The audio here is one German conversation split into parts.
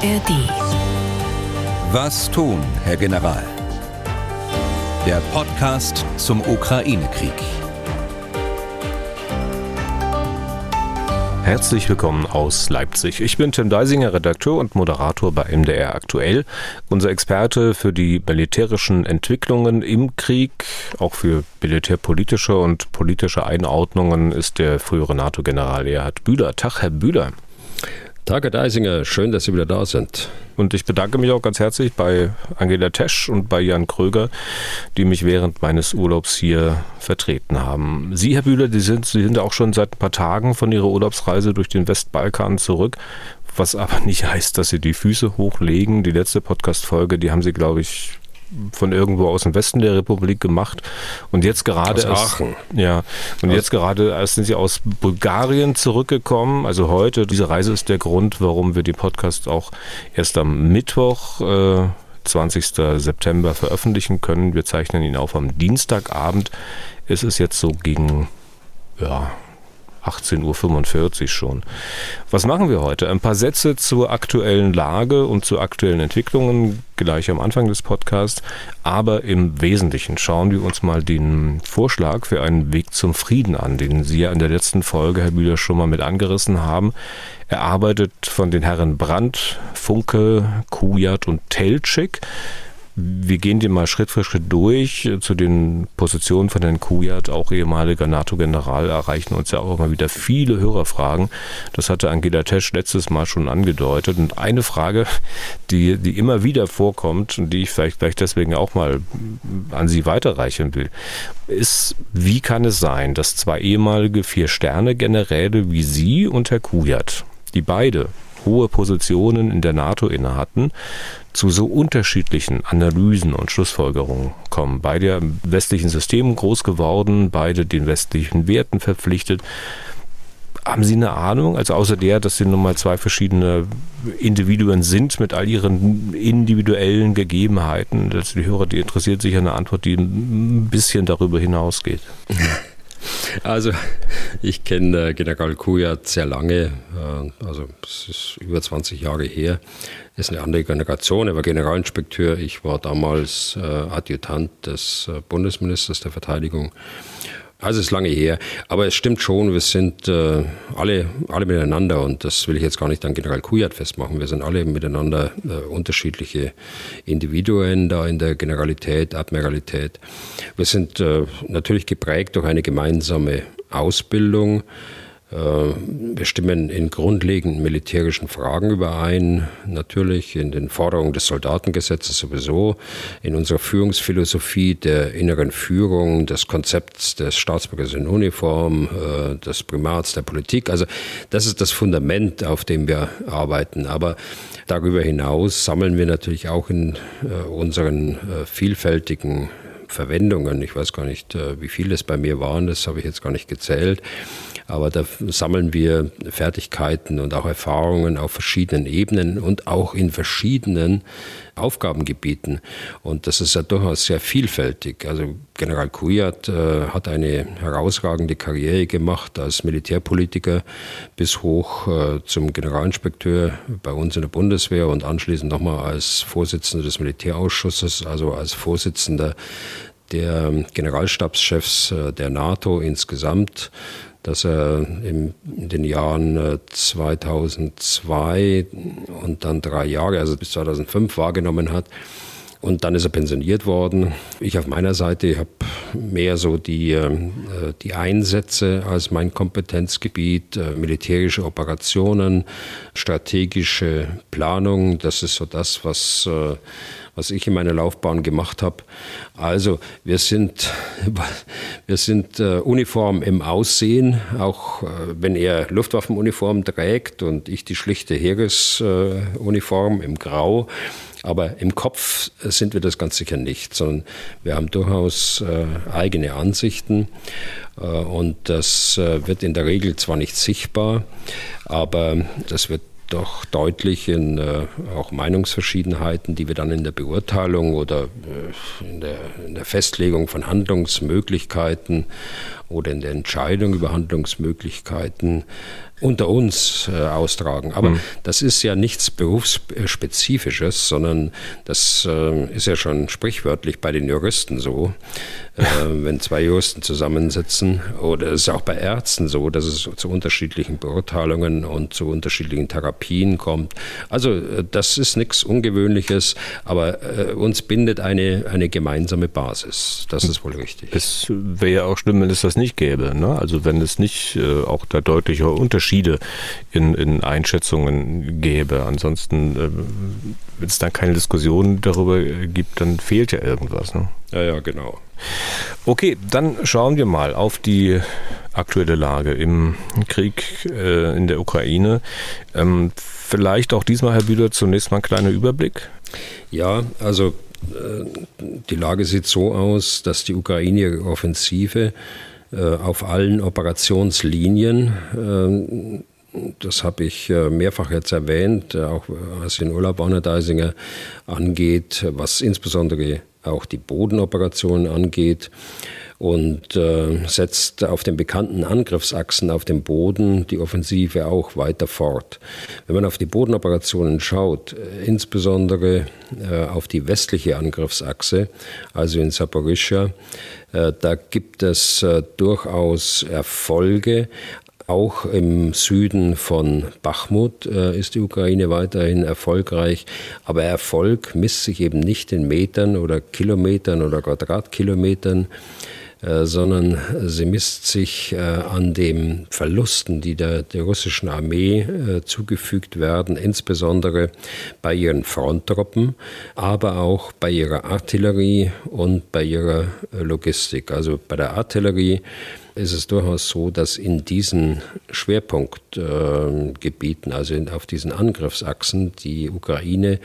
ARD. Was tun, Herr General? Der Podcast zum Ukraine-Krieg. Herzlich willkommen aus Leipzig. Ich bin Tim Deisinger, Redakteur und Moderator bei MDR Aktuell. Unser Experte für die militärischen Entwicklungen im Krieg, auch für militärpolitische und politische Einordnungen, ist der frühere NATO-General Erhard Bühler. Tag, Herr Bühler. Herr Deisinger. Schön, dass Sie wieder da sind. Und ich bedanke mich auch ganz herzlich bei Angela Tesch und bei Jan Kröger, die mich während meines Urlaubs hier vertreten haben. Sie, Herr Bühler, die sind, Sie sind auch schon seit ein paar Tagen von Ihrer Urlaubsreise durch den Westbalkan zurück. Was aber nicht heißt, dass Sie die Füße hochlegen. Die letzte Podcast-Folge, die haben Sie, glaube ich, von irgendwo aus dem Westen der Republik gemacht und jetzt gerade aus Aachen. Erst, ja und aus jetzt gerade erst sind sie aus Bulgarien zurückgekommen. Also heute diese Reise ist der Grund, warum wir den Podcast auch erst am Mittwoch äh, 20. September veröffentlichen können. Wir zeichnen ihn auf am Dienstagabend. Es ist jetzt so gegen ja 18.45 Uhr schon. Was machen wir heute? Ein paar Sätze zur aktuellen Lage und zu aktuellen Entwicklungen gleich am Anfang des Podcasts. Aber im Wesentlichen schauen wir uns mal den Vorschlag für einen Weg zum Frieden an, den Sie ja in der letzten Folge, Herr Bühler, schon mal mit angerissen haben. Erarbeitet von den Herren Brandt, Funke, Kujat und Teltschik. Wir gehen den mal Schritt für Schritt durch. Zu den Positionen von Herrn Kujat, auch ehemaliger NATO-General, erreichen uns ja auch immer wieder viele Hörerfragen. Das hatte Angela Tesch letztes Mal schon angedeutet. Und eine Frage, die, die immer wieder vorkommt und die ich vielleicht gleich deswegen auch mal an Sie weiterreichen will, ist, wie kann es sein, dass zwei ehemalige Vier-Sterne-Generäle wie Sie und Herr Kujat, die beide hohe Positionen in der NATO inne hatten, zu so unterschiedlichen Analysen und Schlussfolgerungen kommen. Beide im westlichen System groß geworden, beide den westlichen Werten verpflichtet. Haben Sie eine Ahnung, also außer der, dass Sie nun mal zwei verschiedene Individuen sind mit all ihren individuellen Gegebenheiten? Das die Hörer, die interessiert sich eine Antwort, die ein bisschen darüber hinausgeht. Also ich kenne äh, General Kujat sehr lange, äh, also es ist über 20 Jahre her. Er ist eine andere Generation, er war Generalinspekteur, ich war damals äh, Adjutant des Bundesministers der Verteidigung. Also es ist lange her, aber es stimmt schon, wir sind äh, alle, alle miteinander und das will ich jetzt gar nicht an General Kujat festmachen. Wir sind alle miteinander äh, unterschiedliche Individuen da in der Generalität, Admiralität. Wir sind äh, natürlich geprägt durch eine gemeinsame Ausbildung. Äh, wir stimmen in grundlegenden militärischen Fragen überein, natürlich in den Forderungen des Soldatengesetzes sowieso, in unserer Führungsphilosophie der inneren Führung, des Konzepts des Staatsbürgers in Uniform, äh, des Primats der Politik. Also das ist das Fundament, auf dem wir arbeiten. Aber darüber hinaus sammeln wir natürlich auch in äh, unseren vielfältigen Verwendungen, ich weiß gar nicht, wie viele es bei mir waren, das habe ich jetzt gar nicht gezählt, aber da sammeln wir Fertigkeiten und auch Erfahrungen auf verschiedenen Ebenen und auch in verschiedenen Aufgabengebieten. Und das ist ja durchaus sehr vielfältig. Also General Kujat äh, hat eine herausragende Karriere gemacht als Militärpolitiker bis hoch äh, zum Generalinspekteur bei uns in der Bundeswehr und anschließend nochmal als Vorsitzender des Militärausschusses, also als Vorsitzender der Generalstabschefs äh, der NATO insgesamt dass er in den Jahren 2002 äh, und dann drei Jahre, also bis 2005 wahrgenommen hat. Und dann ist er pensioniert worden. Ich auf meiner Seite habe mehr so die, ähm, äh, die Einsätze als mein Kompetenzgebiet, äh, militärische Operationen, strategische Planung. Das ist so das, was was ich in meiner Laufbahn gemacht habe. Also wir sind, wir sind äh, uniform im Aussehen, auch äh, wenn er Luftwaffenuniform trägt und ich die schlichte Heeresuniform äh, im Grau. Aber im Kopf sind wir das ganz sicher nicht, sondern wir haben durchaus äh, eigene Ansichten äh, und das äh, wird in der Regel zwar nicht sichtbar, aber das wird doch deutlich in äh, auch Meinungsverschiedenheiten, die wir dann in der Beurteilung oder äh, in, der, in, der, Festlegung von Handlungsmöglichkeiten oder in der Entscheidung über Handlungsmöglichkeiten unter uns äh, austragen. Aber mhm. das ist ja nichts Berufsspezifisches, sondern das äh, ist ja schon sprichwörtlich bei den Juristen so. Äh, wenn zwei Juristen zusammensitzen, oder es ist auch bei Ärzten so, dass es zu unterschiedlichen Beurteilungen und zu unterschiedlichen Therapien kommt. Also äh, das ist nichts Ungewöhnliches, aber äh, uns bindet eine, eine gemeinsame Basis. Das ist wohl richtig. Es wäre ja auch schlimm, wenn es das nicht gäbe. Ne? Also wenn es nicht äh, auch da deutliche Unterschiede in, in Einschätzungen gäbe. Ansonsten, äh, wenn es dann keine Diskussion darüber gibt, dann fehlt ja irgendwas. Ne? Ja, ja, genau. Okay, dann schauen wir mal auf die aktuelle Lage im Krieg äh, in der Ukraine. Ähm, vielleicht auch diesmal, Herr Bühler, zunächst mal ein kleiner Überblick. Ja, also äh, die Lage sieht so aus, dass die Ukraine ihre Offensive äh, auf allen Operationslinien äh, das habe ich mehrfach jetzt erwähnt, auch was den Urlaub Deisinger angeht, was insbesondere auch die Bodenoperationen angeht und äh, setzt auf den bekannten Angriffsachsen auf dem Boden die Offensive auch weiter fort. Wenn man auf die Bodenoperationen schaut, äh, insbesondere äh, auf die westliche Angriffsachse, also in Saporischschja, äh, da gibt es äh, durchaus Erfolge, auch im Süden von Bachmut äh, ist die Ukraine weiterhin erfolgreich, aber Erfolg misst sich eben nicht in Metern oder Kilometern oder Quadratkilometern, sondern sie misst sich äh, an den Verlusten, die der, der russischen Armee äh, zugefügt werden, insbesondere bei ihren Fronttruppen, aber auch bei ihrer Artillerie und bei ihrer Logistik. Also bei der Artillerie ist es durchaus so, dass in diesen Schwerpunktgebieten, also auf diesen Angriffsachsen, die Ukraine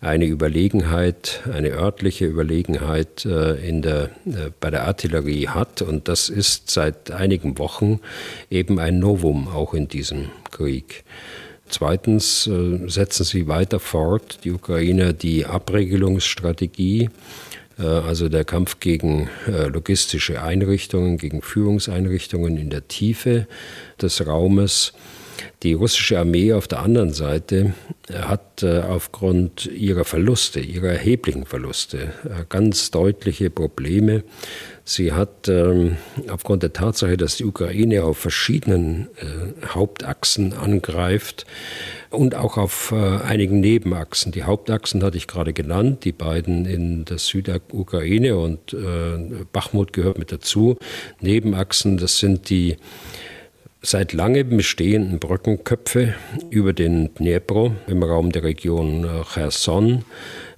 eine Überlegenheit, eine örtliche Überlegenheit äh, in der, äh, bei der Artillerie hat. Und das ist seit einigen Wochen eben ein Novum auch in diesem Krieg. Zweitens äh, setzen sie weiter fort, die Ukrainer, die Abregelungsstrategie, also der Kampf gegen logistische Einrichtungen, gegen Führungseinrichtungen in der Tiefe des Raumes. Die russische Armee auf der anderen Seite hat äh, aufgrund ihrer Verluste, ihrer erheblichen Verluste, äh, ganz deutliche Probleme. Sie hat ähm, aufgrund der Tatsache, dass die Ukraine auf verschiedenen äh, Hauptachsen angreift und auch auf einigen Nebenachsen. Die Hauptachsen hatte ich gerade genannt, die beiden in der Südukraine und Bachmut gehört mit dazu. Nebenachsen, das sind die seit langem bestehenden Brückenköpfe über den Dnepro im Raum der Region äh, Cherson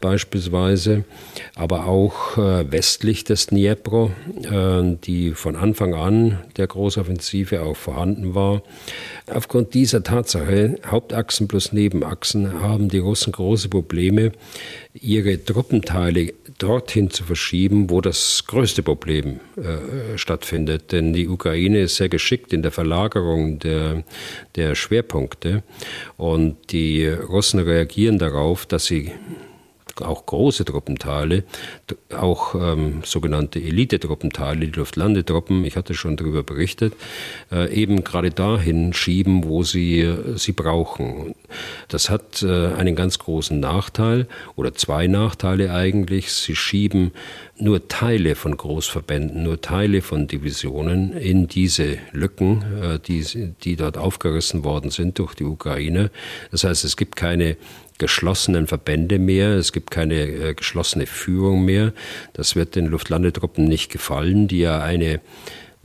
beispielsweise, aber auch äh, westlich des Dnipro, äh, die von Anfang an der Großoffensive auch vorhanden war. Aufgrund dieser Tatsache, Hauptachsen plus Nebenachsen, haben die Russen große Probleme, ihre Truppenteile dorthin zu verschieben, wo das größte Problem äh, stattfindet. Denn die Ukraine ist sehr geschickt in der Verlagerung der, der Schwerpunkte und die Russen reagieren darauf, dass sie auch große Truppenteile, auch ähm, sogenannte Elite-Truppenteile, die Luftlandetruppen, ich hatte schon darüber berichtet, äh, eben gerade dahin schieben, wo sie äh, sie brauchen. Das hat äh, einen ganz großen Nachteil oder zwei Nachteile eigentlich. Sie schieben nur Teile von Großverbänden, nur Teile von Divisionen in diese Lücken, äh, die, die dort aufgerissen worden sind durch die Ukraine. Das heißt, es gibt keine geschlossenen Verbände mehr, es gibt keine äh, geschlossene Führung mehr. Das wird den Luftlandetruppen nicht gefallen, die ja eine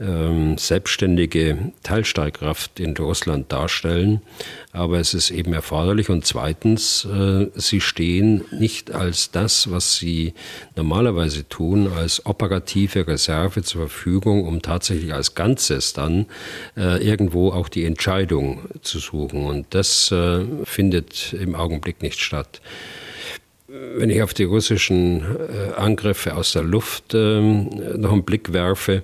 ähm, selbstständige Teilstreitkraft in Russland darstellen. Aber es ist eben erforderlich. Und zweitens, äh, sie stehen nicht als das, was sie normalerweise tun, als operative Reserve zur Verfügung, um tatsächlich als Ganzes dann äh, irgendwo auch die Entscheidung zu suchen. Und das äh, findet im Augenblick nicht statt. Wenn ich auf die russischen äh, Angriffe aus der Luft ähm, noch einen Blick werfe,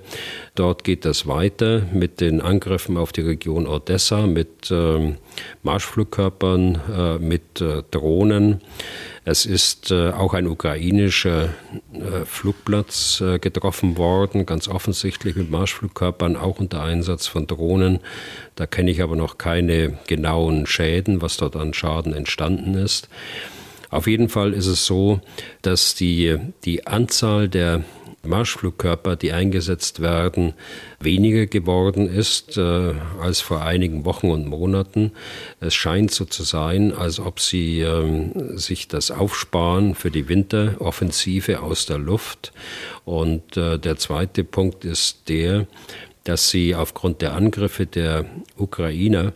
dort geht das weiter mit den Angriffen auf die Region Odessa, mit ähm, Marschflugkörpern, äh, mit äh, Drohnen. Es ist auch ein ukrainischer Flugplatz getroffen worden, ganz offensichtlich mit Marschflugkörpern, auch unter Einsatz von Drohnen. Da kenne ich aber noch keine genauen Schäden, was dort an Schaden entstanden ist. Auf jeden Fall ist es so, dass die, die Anzahl der Marschflugkörper, die eingesetzt werden, weniger geworden ist äh, als vor einigen Wochen und Monaten. Es scheint so zu sein, als ob sie äh, sich das aufsparen für die Winteroffensive aus der Luft. Und äh, der zweite Punkt ist der, dass sie aufgrund der Angriffe der Ukrainer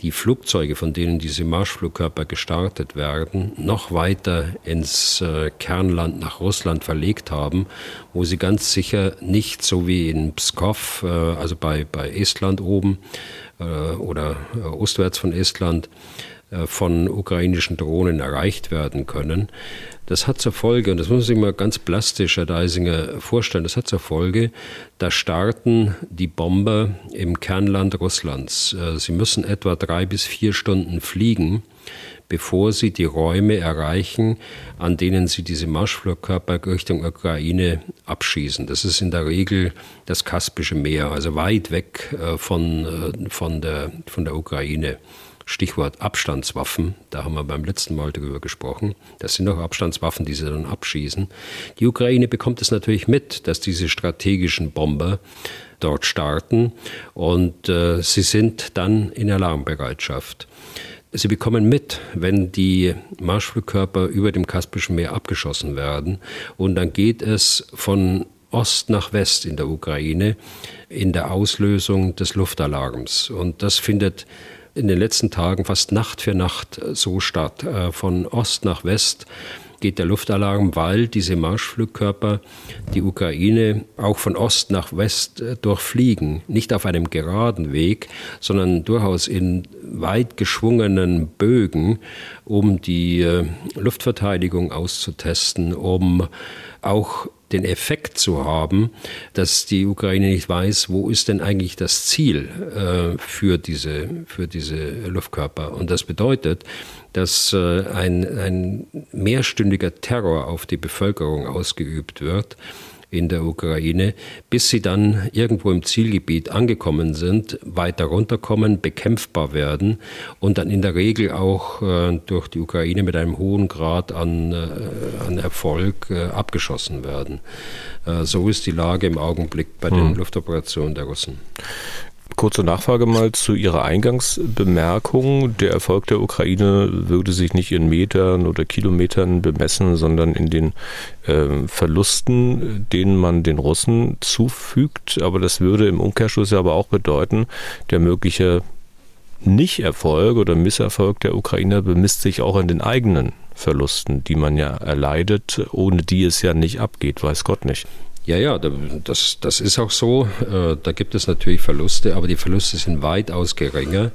die Flugzeuge, von denen diese Marschflugkörper gestartet werden, noch weiter ins äh, Kernland nach Russland verlegt haben, wo sie ganz sicher nicht so wie in Pskov, äh, also bei, bei Estland oben äh, oder ostwärts von Estland, von ukrainischen Drohnen erreicht werden können. Das hat zur Folge, und das muss man sich mal ganz plastisch, Herr Deisinger, vorstellen, das hat zur Folge, da starten die Bomber im Kernland Russlands. Äh, sie müssen etwa drei bis vier Stunden fliegen, bevor sie die Räume erreichen, an denen sie diese Marschflugkörper Richtung Ukraine abschießen. Das ist in der Regel das Kaspische Meer, also weit weg äh, von, von, der, von der Ukraine. Stichwort Abstandswaffen, da haben wir beim letzten Mal darüber gesprochen. Das sind auch Abstandswaffen, die sie dann abschießen. Die Ukraine bekommt es natürlich mit, dass diese strategischen Bomber dort starten und äh, sie sind dann in Alarmbereitschaft. Sie bekommen mit, wenn die Marschflugkörper über dem Kaspischen Meer abgeschossen werden und dann geht es von Ost nach West in der Ukraine in der Auslösung des Luftalarms. Und das findet in den letzten Tagen fast Nacht für Nacht äh, so statt. Äh, von Ost nach West geht der Luftalarm, weil diese Marschflugkörper die Ukraine auch von Ost nach West äh, durchfliegen. Nicht auf einem geraden Weg, sondern durchaus in weit geschwungenen Bögen, um die Luftverteidigung auszutesten, um auch den Effekt zu haben, dass die Ukraine nicht weiß, wo ist denn eigentlich das Ziel äh, für, diese, für diese Luftkörper. Und das bedeutet, dass äh, ein, ein mehrstündiger Terror auf die Bevölkerung ausgeübt wird in der Ukraine, bis sie dann irgendwo im Zielgebiet angekommen sind, weiter runterkommen, bekämpfbar werden und dann in der Regel auch äh, durch die Ukraine mit einem hohen Grad an, äh, an Erfolg äh, abgeschossen werden. Äh, so ist die Lage im Augenblick bei den hm. Luftoperationen der Russen. Kurze Nachfrage mal zu Ihrer Eingangsbemerkung. Der Erfolg der Ukraine würde sich nicht in Metern oder Kilometern bemessen, sondern in den äh, Verlusten, denen man den Russen zufügt. Aber das würde im Umkehrschluss ja aber auch bedeuten, der mögliche Nicht-Erfolg oder Misserfolg der Ukrainer bemisst sich auch an den eigenen Verlusten, die man ja erleidet, ohne die es ja nicht abgeht, weiß Gott nicht. Ja, ja, das, das ist auch so. Äh, da gibt es natürlich Verluste, aber die Verluste sind weitaus geringer,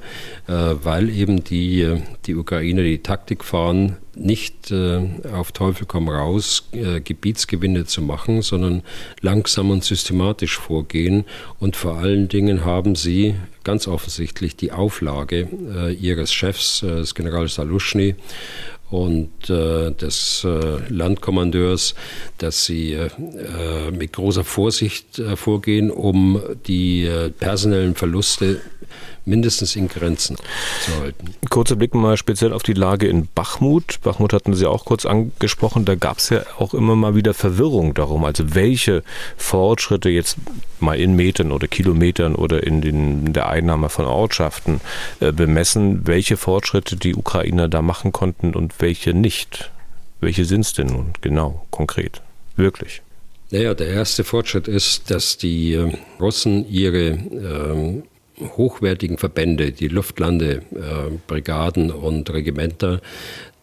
äh, weil eben die, die Ukrainer die Taktik fahren, nicht äh, auf Teufel komm raus Gebietsgewinne zu machen, sondern langsam und systematisch vorgehen. Und vor allen Dingen haben sie ganz offensichtlich die Auflage ihres Chefs, des Generals Saluschny, und äh, des äh, Landkommandeurs, dass sie äh, mit großer Vorsicht äh, vorgehen, um die äh, personellen Verluste mindestens in Grenzen zu halten. Kurzer Blick mal speziell auf die Lage in Bachmut. Bachmut hatten Sie auch kurz angesprochen. Da gab es ja auch immer mal wieder Verwirrung darum. Also welche Fortschritte jetzt mal in Metern oder Kilometern oder in, den, in der Einnahme von Ortschaften äh, bemessen, welche Fortschritte die Ukrainer da machen konnten und welche nicht. Welche sind es denn nun genau, konkret, wirklich? Naja, der erste Fortschritt ist, dass die äh, Russen ihre ähm, hochwertigen Verbände, die Luftlandebrigaden und Regimenter,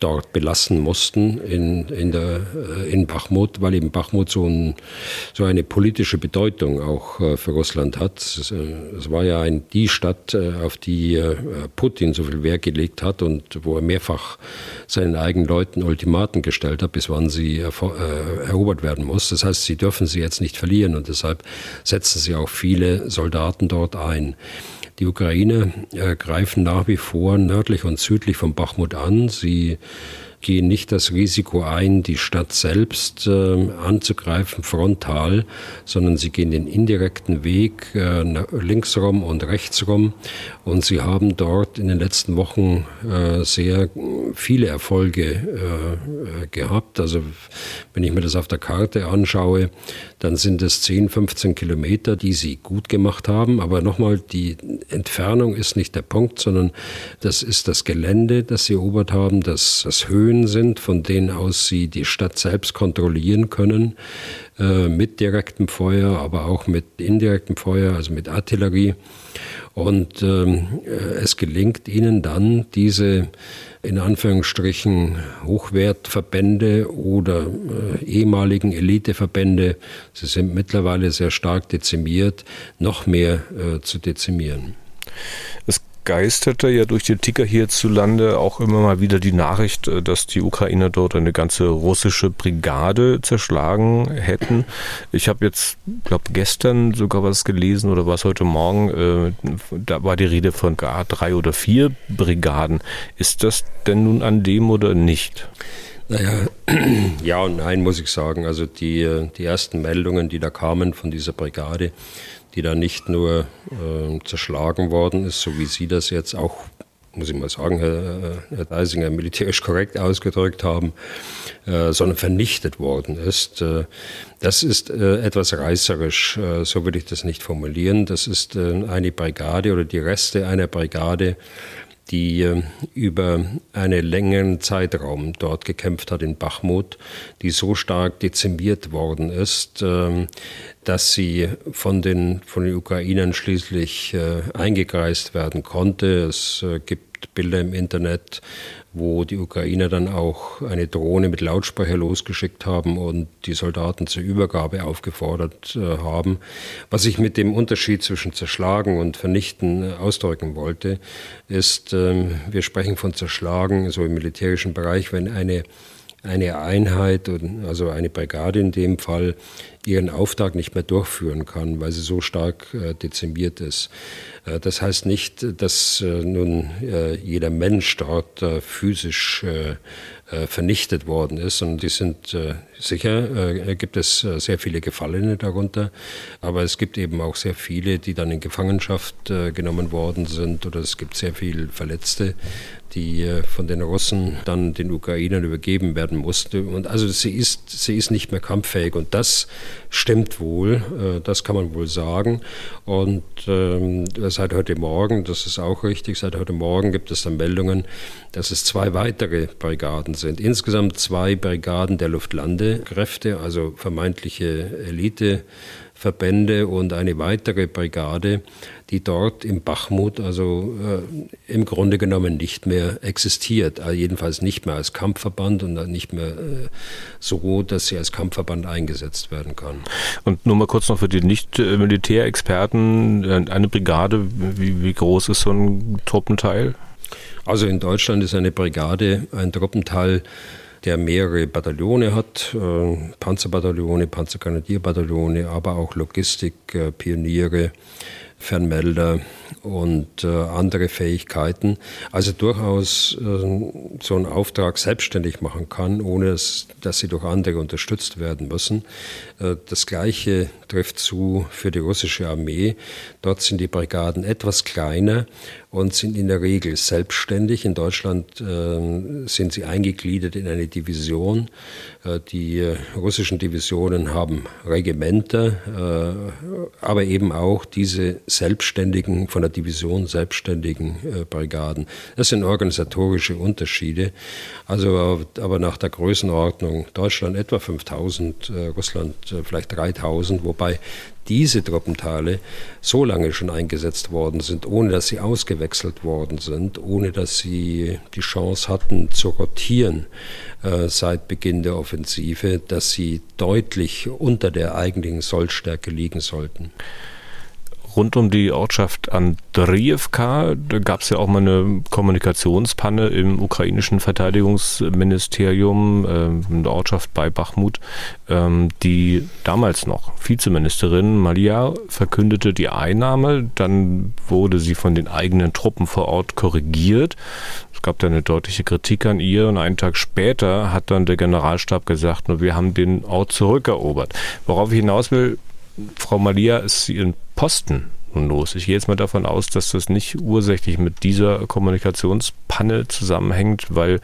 dort belassen mussten in, in, der, äh, in Bachmut, weil eben Bachmut so, ein, so eine politische Bedeutung auch äh, für Russland hat. Es, es war ja ein, die Stadt, auf die Putin so viel Wert gelegt hat und wo er mehrfach seinen eigenen Leuten Ultimaten gestellt hat, bis wann sie erobert werden muss. Das heißt, sie dürfen sie jetzt nicht verlieren und deshalb setzen sie auch viele Soldaten dort ein. Die Ukrainer äh, greifen nach wie vor nördlich und südlich von Bachmut an. Sie gehen nicht das Risiko ein, die Stadt selbst äh, anzugreifen, frontal, sondern sie gehen den indirekten Weg äh, linksrum und rechtsrum. Und sie haben dort in den letzten Wochen äh, sehr viele Erfolge äh, gehabt. Also wenn ich mir das auf der Karte anschaue, dann sind es 10, 15 Kilometer, die sie gut gemacht haben. Aber nochmal, die Entfernung ist nicht der Punkt, sondern das ist das Gelände, das sie erobert haben, das, das Höhen sind, von denen aus sie die Stadt selbst kontrollieren können, äh, mit direktem Feuer, aber auch mit indirektem Feuer, also mit Artillerie. Und ähm, äh, es gelingt ihnen dann, diese in Anführungsstrichen Hochwertverbände oder äh, ehemaligen Eliteverbände, sie sind mittlerweile sehr stark dezimiert, noch mehr äh, zu dezimieren. Es geisterte ja durch den Ticker hierzulande auch immer mal wieder die Nachricht, äh, dass die Ukrainer dort eine ganze russische Brigade zerschlagen hätten. Ich habe jetzt, glaube gestern sogar was gelesen oder was heute Morgen, äh, da war die Rede von gar drei oder vier Brigaden. Ist das denn nun an dem oder nicht? Naja, ja und nein, muss ich sagen. Also die, äh, die ersten Meldungen, die da kamen von dieser Brigade, die da nicht nur äh, zerschlagen worden ist, so wie Sie das jetzt auch, muss ich mal sagen, Herr, Herr Deisinger, militärisch korrekt ausgedrückt haben, äh, sondern vernichtet worden ist. Äh, das ist äh, etwas reißerisch, äh, so würde ich das nicht formulieren. Das ist äh, eine Brigade oder die Reste einer Brigade, die äh, über einen längeren Zeitraum dort gekämpft hat in Bachmut, die so stark dezimiert worden ist, ähm, dass sie von den, von den Ukrainern schließlich äh, eingekreist werden konnte. Es äh, Bilder im Internet, wo die Ukrainer dann auch eine Drohne mit Lautsprecher losgeschickt haben und die Soldaten zur Übergabe aufgefordert äh, haben. Was ich mit dem Unterschied zwischen zerschlagen und vernichten äh, ausdrücken wollte, ist, äh, wir sprechen von zerschlagen, so im militärischen Bereich, wenn eine eine Einheit, also eine Brigade in dem Fall, ihren Auftrag nicht mehr durchführen kann, weil sie so stark äh, dezimiert ist. Äh, das heißt nicht, dass äh, nun äh, jeder Mensch dort äh, physisch äh, vernichtet worden ist, sondern die sind sicher, gibt es sehr viele Gefallene darunter, aber es gibt eben auch sehr viele, die dann in Gefangenschaft genommen worden sind oder es gibt sehr viele Verletzte die äh, von den Russen dann den Ukrainern übergeben werden musste. Und also sie ist, sie ist nicht mehr kampffähig und das stimmt wohl, äh, das kann man wohl sagen. Und ähm, seit heute Morgen, das ist auch richtig, seit heute Morgen gibt es dann Meldungen, dass es zwei weitere Brigaden sind. Insgesamt zwei Brigaden der Luftlandekräfte, also vermeintliche Elite. Verbände und eine weitere Brigade, die dort im Bachmut also äh, im Grunde genommen nicht mehr existiert, also jedenfalls nicht mehr als Kampfverband und nicht mehr äh, so, dass sie als Kampfverband eingesetzt werden kann. Und nur mal kurz noch für die Nicht-Militärexperten, äh, eine Brigade, wie, wie groß ist so ein Truppenteil? Also in Deutschland ist eine Brigade ein Truppenteil der mehrere Bataillone hat, äh, Panzerbataillone, Panzergrenadierbataillone, aber auch Logistik, äh, Pioniere, Fernmelder und äh, andere Fähigkeiten. Also durchaus äh, so einen Auftrag selbstständig machen kann, ohne dass, dass sie durch andere unterstützt werden müssen. Äh, das Gleiche trifft zu für die russische Armee. Dort sind die Brigaden etwas kleiner und sind in der Regel selbstständig. In Deutschland äh, sind sie eingegliedert in eine Division. Äh, die äh, russischen Divisionen haben Regimenter, äh, aber eben auch diese selbstständigen, von der Division selbstständigen äh, Brigaden. Das sind organisatorische Unterschiede. Also, aber nach der Größenordnung Deutschland etwa 5000, äh, Russland äh, vielleicht 3000, wobei diese Truppenteile so lange schon eingesetzt worden sind, ohne dass sie ausgewechselt worden sind, ohne dass sie die Chance hatten zu rotieren äh, seit Beginn der Offensive, dass sie deutlich unter der eigentlichen Sollstärke liegen sollten rund um die Ortschaft Andrievka. Da gab es ja auch mal eine Kommunikationspanne im ukrainischen Verteidigungsministerium, äh, in der Ortschaft bei Bachmut. Ähm, die damals noch Vizeministerin Malia verkündete die Einnahme. Dann wurde sie von den eigenen Truppen vor Ort korrigiert. Es gab da eine deutliche Kritik an ihr und einen Tag später hat dann der Generalstab gesagt, wir haben den Ort zurückerobert. Worauf ich hinaus will, Frau Malia ist ihren Posten nun los. Ich gehe jetzt mal davon aus, dass das nicht ursächlich mit dieser Kommunikationspanne zusammenhängt, weil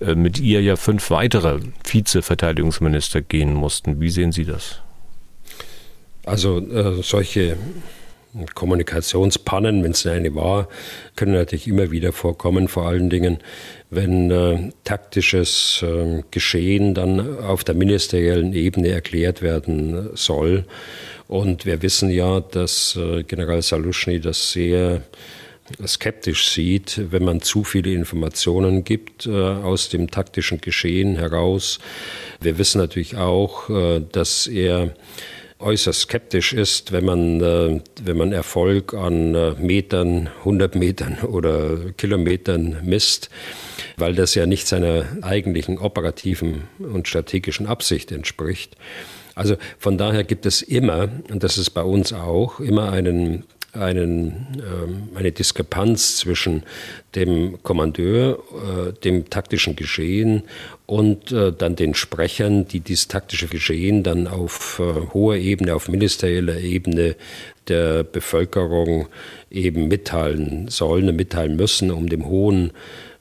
äh, mit ihr ja fünf weitere Vize-Verteidigungsminister gehen mussten. Wie sehen Sie das? Also äh, solche Kommunikationspannen, wenn es eine war, können natürlich immer wieder vorkommen, vor allen Dingen, wenn äh, taktisches äh, Geschehen dann auf der ministeriellen Ebene erklärt werden soll. Und wir wissen ja, dass äh, General Salushny das sehr skeptisch sieht, wenn man zu viele Informationen gibt äh, aus dem taktischen Geschehen heraus. Wir wissen natürlich auch, äh, dass er äußerst skeptisch ist, wenn man, äh, wenn man Erfolg an äh, Metern, 100 Metern oder Kilometern misst, weil das ja nicht seiner eigentlichen operativen und strategischen Absicht entspricht. Also von daher gibt es immer, und das ist bei uns auch, immer einen einen, ähm, eine Diskrepanz zwischen dem Kommandeur, äh, dem taktischen Geschehen und äh, dann den Sprechern, die dieses taktische Geschehen dann auf äh, hoher Ebene, auf ministerieller Ebene der Bevölkerung eben mitteilen sollen und mitteilen müssen, um dem hohen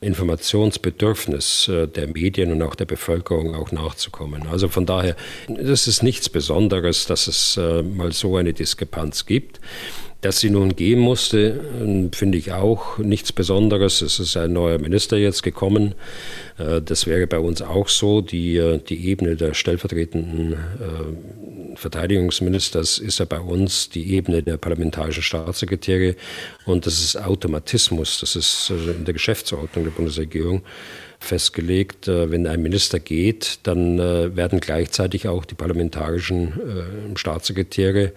Informationsbedürfnis der Medien und auch der Bevölkerung auch nachzukommen. Also von daher, das ist nichts Besonderes, dass es mal so eine Diskrepanz gibt. Dass sie nun gehen musste, ähm, finde ich auch nichts Besonderes. Es ist ein neuer Minister jetzt gekommen. Äh, das wäre bei uns auch so. Die, äh, die Ebene der stellvertretenden äh, Verteidigungsministers ist ja bei uns die Ebene der parlamentarischen Staatssekretäre. Und das ist Automatismus. Das ist in der Geschäftsordnung der Bundesregierung festgelegt, wenn ein Minister geht, dann werden gleichzeitig auch die parlamentarischen Staatssekretäre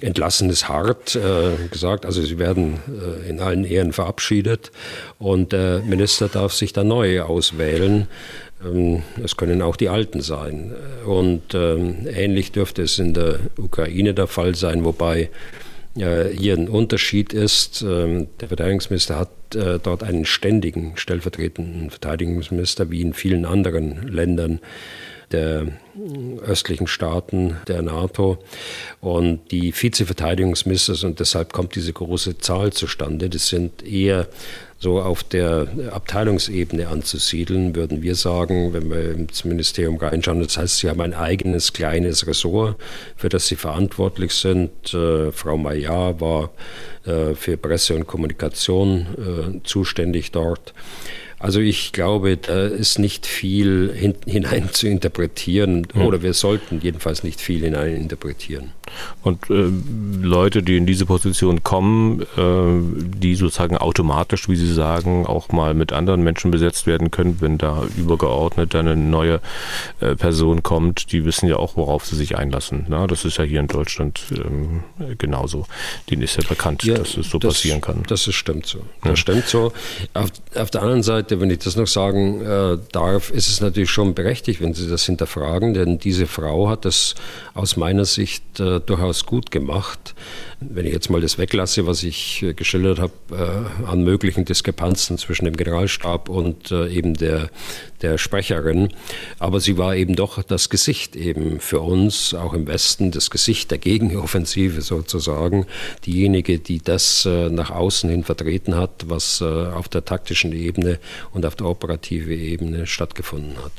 entlassen ist hart äh, gesagt. Also sie werden äh, in allen Ehren verabschiedet und der Minister darf sich dann neu auswählen. Ähm, es können auch die Alten sein. Und ähm, ähnlich dürfte es in der Ukraine der Fall sein, wobei äh, hier ein Unterschied ist. Ähm, der Verteidigungsminister hat äh, dort einen ständigen stellvertretenden Verteidigungsminister, wie in vielen anderen Ländern der östlichen Staaten der NATO und die Vizeverteidigungsminister und deshalb kommt diese große Zahl zustande. Das sind eher so auf der Abteilungsebene anzusiedeln, würden wir sagen, wenn wir ins Ministerium reinschauen. Das heißt, sie haben ein eigenes kleines Ressort, für das sie verantwortlich sind. Äh, Frau Maillard war äh, für Presse und Kommunikation äh, zuständig dort. Also ich glaube, da ist nicht viel hin, hinein zu interpretieren hm. oder wir sollten jedenfalls nicht viel hinein interpretieren. Und äh, Leute, die in diese Position kommen, äh, die sozusagen automatisch, wie Sie sagen, auch mal mit anderen Menschen besetzt werden können, wenn da übergeordnet eine neue äh, Person kommt, die wissen ja auch, worauf sie sich einlassen. Na, das ist ja hier in Deutschland ähm, genauso. Denen ist ja bekannt, ja, dass es so das, passieren kann. Das ist, stimmt so. Das ja. stimmt so. Auf, auf, der anderen Seite, wenn ich das noch sagen äh, darf, ist es natürlich schon berechtigt, wenn Sie das hinterfragen, denn diese Frau hat das aus meiner Sicht äh, durchaus gut gemacht. Wenn ich jetzt mal das weglasse, was ich äh, geschildert habe, äh, an möglichen Diskrepanzen zwischen dem Generalstab und äh, eben der, der Sprecherin. Aber sie war eben doch das Gesicht eben für uns, auch im Westen, das Gesicht der Gegenoffensive sozusagen. Diejenige, die das nach außen hin vertreten hat, was auf der taktischen Ebene und auf der operativen Ebene stattgefunden hat.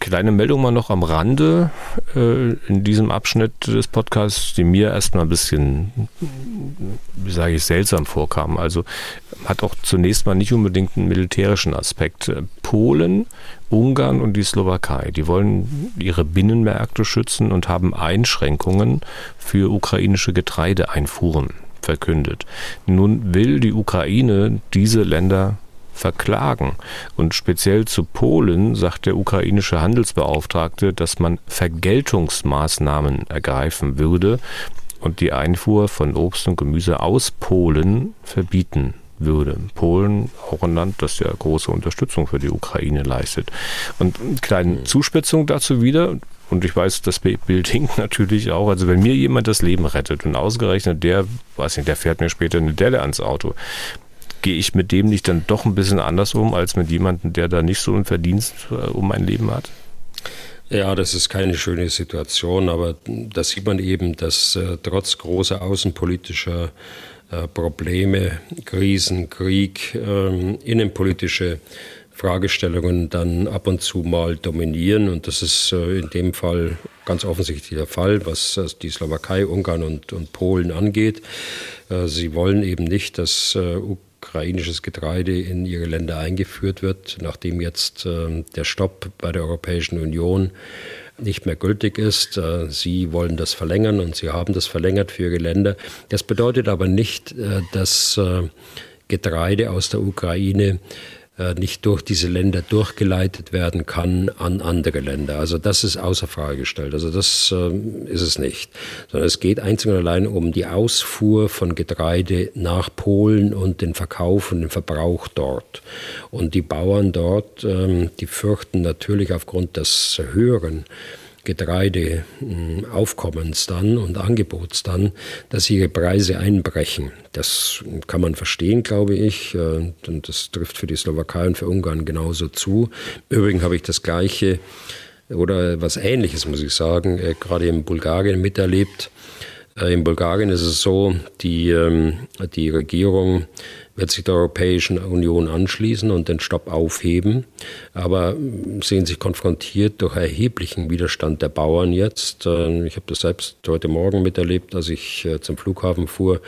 Kleine Meldung mal noch am Rande äh, in diesem Abschnitt des Podcasts, die mir erstmal ein bisschen, wie sage ich, seltsam vorkam. Also hat auch zunächst mal nicht unbedingt einen militärischen Aspekt. Polen, Ungarn und die Slowakei, die wollen ihre Binnenmärkte schützen und haben Einschränkungen für ukrainische Getreideeinfuhren verkündet. Nun will die Ukraine diese Länder verklagen. Und speziell zu Polen sagt der ukrainische Handelsbeauftragte, dass man Vergeltungsmaßnahmen ergreifen würde und die Einfuhr von Obst und Gemüse aus Polen verbieten würde. Polen, auch ein Land, das ja große Unterstützung für die Ukraine leistet. Und eine kleine Zuspitzung dazu wieder, und ich weiß, das Bild hinkt natürlich auch. Also wenn mir jemand das Leben rettet und ausgerechnet der, weiß nicht, der fährt mir später eine Delle ans Auto, gehe ich mit dem nicht dann doch ein bisschen anders um, als mit jemandem, der da nicht so einen Verdienst äh, um mein Leben hat? Ja, das ist keine schöne Situation, aber da sieht man eben, dass äh, trotz großer außenpolitischer äh, Probleme, Krisen, Krieg, äh, innenpolitische Fragestellungen dann ab und zu mal dominieren. Und das ist äh, in dem Fall ganz offensichtlich der Fall, was die Slowakei, Ungarn und, und Polen angeht. Äh, sie wollen eben nicht, dass ukrainisches Getreide in ihre Länder eingeführt wird, nachdem jetzt äh, der Stopp bei der Europäischen Union nicht mehr gültig ist. Äh, sie wollen das verlängern und sie haben das verlängert für ihre Länder. Das bedeutet aber nicht, äh, dass äh, Getreide aus der Ukraine nicht durch diese Länder durchgeleitet werden kann an andere Länder. Also das ist außer Frage gestellt. Also das äh, ist es nicht. Sondern es geht einzig und allein um die Ausfuhr von Getreide nach Polen und den Verkauf und den Verbrauch dort. Und die Bauern dort, ähm, die fürchten natürlich aufgrund des höheren Getreideaufkommens dann und Angebots dann, dass ihre Preise einbrechen. Das kann man verstehen, glaube ich. Äh, und das trifft für die Slowakei und für Ungarn genauso zu. Übrigens habe ich das Gleiche oder was Ähnliches, muss ich sagen, äh, gerade in Bulgarien miterlebt. Äh, in Bulgarien ist es so, die, ähm, die Regierung wird sich der Europäischen Union anschließen und den Stopp aufheben, aber sehen sich konfrontiert durch erheblichen Widerstand der Bauern jetzt. Äh, ich habe das selbst heute Morgen miterlebt, als ich äh, zum Flughafen fuhr,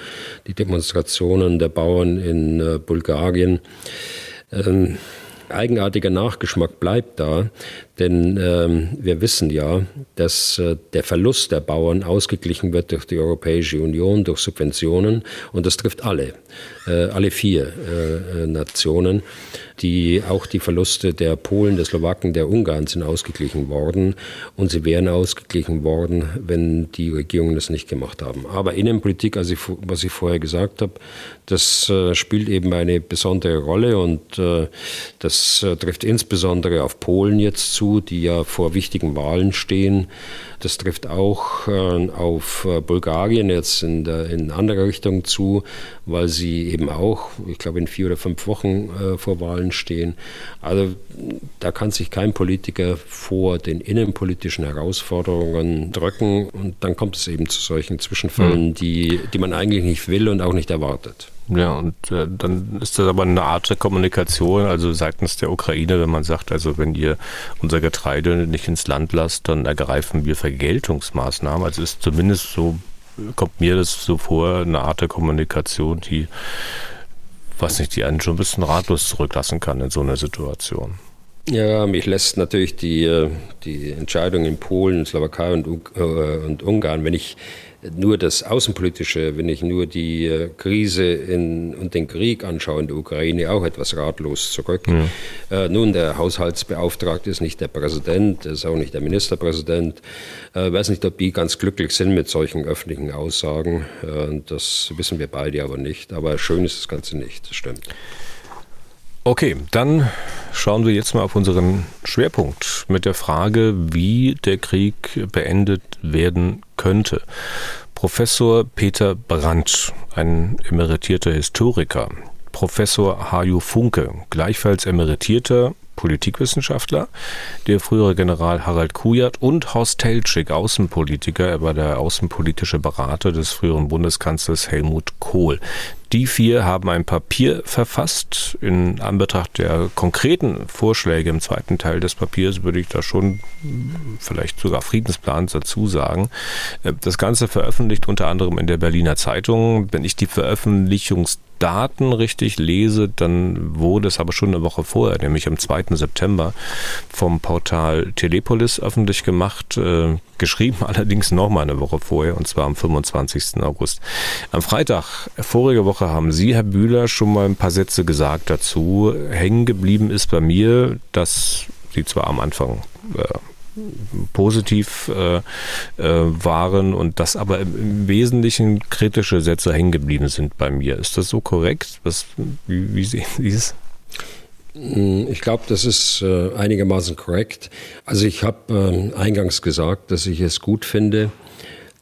die Demonstrationen der Bauern in äh, Bulgarien. Ähm, eigenartiger Nachgeschmack bleibt da, denn ähm, wir wissen ja, dass äh, der Verlust der Bauern ausgeglichen wird durch die Europäische Union, durch Subventionen und das trifft alle, äh, alle vier äh, äh Nationen. Die, auch die Verluste der Polen, der Slowaken, der Ungarn sind ausgeglichen worden und sie wären ausgeglichen worden, wenn die Regierungen das nicht gemacht haben. Aber Innenpolitik, also ich, was ich vorher gesagt habe, das äh, spielt eben eine besondere Rolle und äh, das trifft insbesondere auf Polen jetzt zu zu, die ja vor wichtigen Wahlen stehen. Das trifft auch äh, auf äh, Bulgarien jetzt in, der, in andere Richtung zu, weil sie eben auch, ich glaube, in vier oder fünf Wochen äh, vor Wahlen stehen. Also da kann sich kein Politiker vor den innenpolitischen Herausforderungen drücken und dann kommt es eben zu solchen Zwischenfällen, mhm. die, die man eigentlich nicht will und auch nicht erwartet. Ja, und äh, dann ist das aber eine Art der Kommunikation, also seitens der Ukraine, wenn man sagt, also wenn ihr unser Getreide nicht ins Land lasst, dann ergreifen wir Vergeltungsmaßnahmen. Also ist zumindest so, kommt mir das so vor, eine Art der Kommunikation, die, was nicht, die einen schon ein bisschen ratlos zurücklassen kann in so einer Situation. Ja, mich lässt natürlich die, äh, die Entscheidung in Polen, Slowakei und, äh, und Ungarn, wenn ich nur das Außenpolitische, wenn ich nur die äh, Krise in, und den Krieg anschaue in der Ukraine, auch etwas ratlos zurück. Mhm. Äh, nun, der Haushaltsbeauftragte ist nicht der Präsident, ist auch nicht der Ministerpräsident. Ich äh, weiß nicht, ob die ganz glücklich sind mit solchen öffentlichen Aussagen. Äh, das wissen wir beide aber nicht. Aber schön ist das Ganze nicht, das stimmt. Okay, dann schauen wir jetzt mal auf unseren Schwerpunkt mit der Frage, wie der Krieg beendet werden könnte. Professor Peter Brandt, ein emeritierter Historiker, Professor Haju Funke, gleichfalls emeritierter Politikwissenschaftler, der frühere General Harald Kujat und Horst Teltschik, Außenpolitiker. Er war der außenpolitische Berater des früheren Bundeskanzlers Helmut Kohl. Die vier haben ein Papier verfasst. In Anbetracht der konkreten Vorschläge im zweiten Teil des Papiers würde ich da schon vielleicht sogar Friedensplan dazu sagen. Das Ganze veröffentlicht unter anderem in der Berliner Zeitung. Wenn ich die Veröffentlichungs Daten richtig lese, dann wurde es aber schon eine Woche vorher, nämlich am 2. September, vom Portal Telepolis öffentlich gemacht, äh, geschrieben allerdings nochmal eine Woche vorher, und zwar am 25. August. Am Freitag, vorige Woche, haben Sie, Herr Bühler, schon mal ein paar Sätze gesagt dazu. Hängen geblieben ist bei mir, dass Sie zwar am Anfang äh, positiv äh, äh, waren und dass aber im Wesentlichen kritische Sätze hängen geblieben sind bei mir. Ist das so korrekt? Was, wie, wie sehen Sie es? Mm, ich glaube, das ist äh, einigermaßen korrekt. Also ich habe äh, eingangs gesagt, dass ich es gut finde,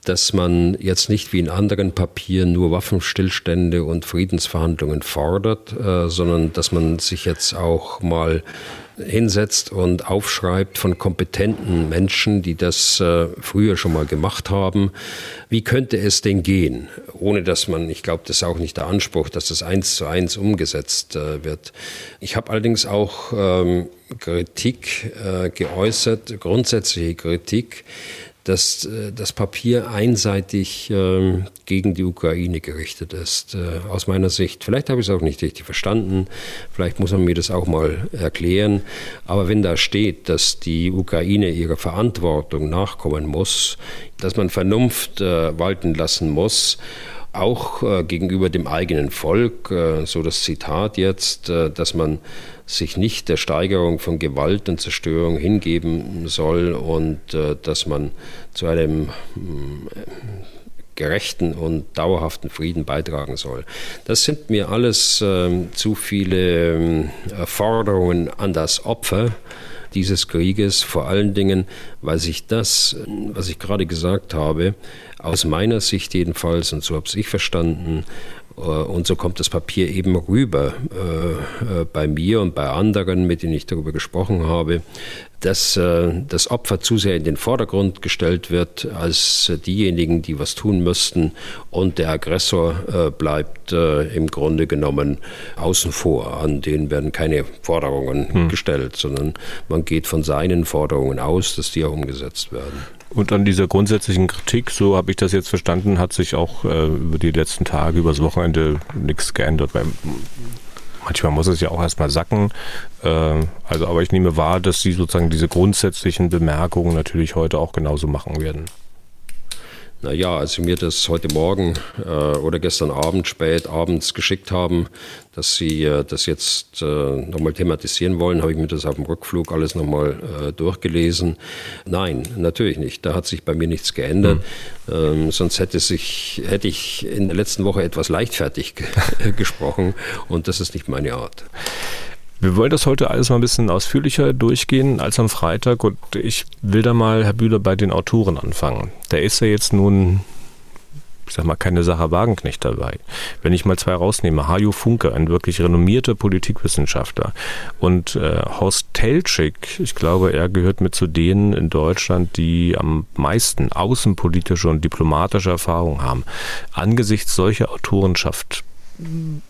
dass man jetzt nicht wie in anderen Papieren nur Waffenstillstände und Friedensverhandlungen fordert, äh, sondern dass man sich jetzt auch mal hinsetzt und aufschreibt von kompetenten Menschen, die das äh, früher schon mal gemacht haben. Wie könnte es denn gehen, ohne dass man, ich glaube, das ist auch nicht der Anspruch, dass das eins zu eins umgesetzt äh, wird. Ich habe allerdings auch ähm, Kritik geäußert, grundsätzliche Kritik, dass äh, das Papier einseitig ähm, gegen die Ukraine gerichtet ist. Äh, aus meiner Sicht, vielleicht habe ich es auch nicht richtig verstanden, vielleicht muss man mir das auch mal erklären, aber wenn da steht, dass die Ukraine ihrer Verantwortung nachkommen muss, dass man Vernunft äh, walten lassen muss, auch äh, gegenüber dem eigenen Volk, äh, so das Zitat jetzt, äh, dass man sich nicht der Steigerung von Gewalt und Zerstörung hingeben soll und dass man zu einem mm, gerechten und dauerhaften Frieden beitragen soll. Das sind mir alles äh, zu viele äh, Forderungen an das Opfer dieses Krieges, vor allen Dingen, weil sich das, was ich gerade gesagt habe, aus meiner Sicht jedenfalls, und so habe ich verstanden, äh, und so kommt das Papier eben rüber äh, äh, bei mir und bei anderen, mit denen ich darüber gesprochen habe, dass äh, das Opfer zu sehr in den Vordergrund gestellt wird als diejenigen, die was tun müssten und der Aggressor äh, bleibt äh, im Grunde genommen außen vor. An denen werden keine Forderungen hm. gestellt, sondern man geht von seinen Forderungen aus, dass die auch umgesetzt werden. Und an dieser grundsätzlichen Kritik, so habe ich das jetzt verstanden, hat sich auch äh, über die letzten Tage, übers Wochenende nichts geändert. Weil manchmal muss es ja auch erstmal sacken. Äh, also, aber ich nehme wahr, dass Sie sozusagen diese grundsätzlichen Bemerkungen natürlich heute auch genauso machen werden. Naja, als Sie mir das heute Morgen äh, oder gestern Abend spät abends geschickt haben, dass Sie äh, das jetzt äh, nochmal thematisieren wollen, habe ich mir das auf dem Rückflug alles nochmal äh, durchgelesen. Nein, natürlich nicht. Da hat sich bei mir nichts geändert. Mhm. Ähm, sonst hätte, sich, hätte ich in der letzten Woche etwas leichtfertig gesprochen und das ist nicht meine Art. Wir wollen das heute alles mal ein bisschen ausführlicher durchgehen als am Freitag und ich will da mal, Herr Bühler, bei den Autoren anfangen. Da ist ja jetzt nun, ich sag mal, keine Sache Wagenknecht dabei. Wenn ich mal zwei rausnehme, Hajo Funke, ein wirklich renommierter Politikwissenschaftler und äh, Horst Teltschik, ich glaube, er gehört mit zu denen in Deutschland, die am meisten außenpolitische und diplomatische Erfahrung haben. Angesichts solcher Autorenschaft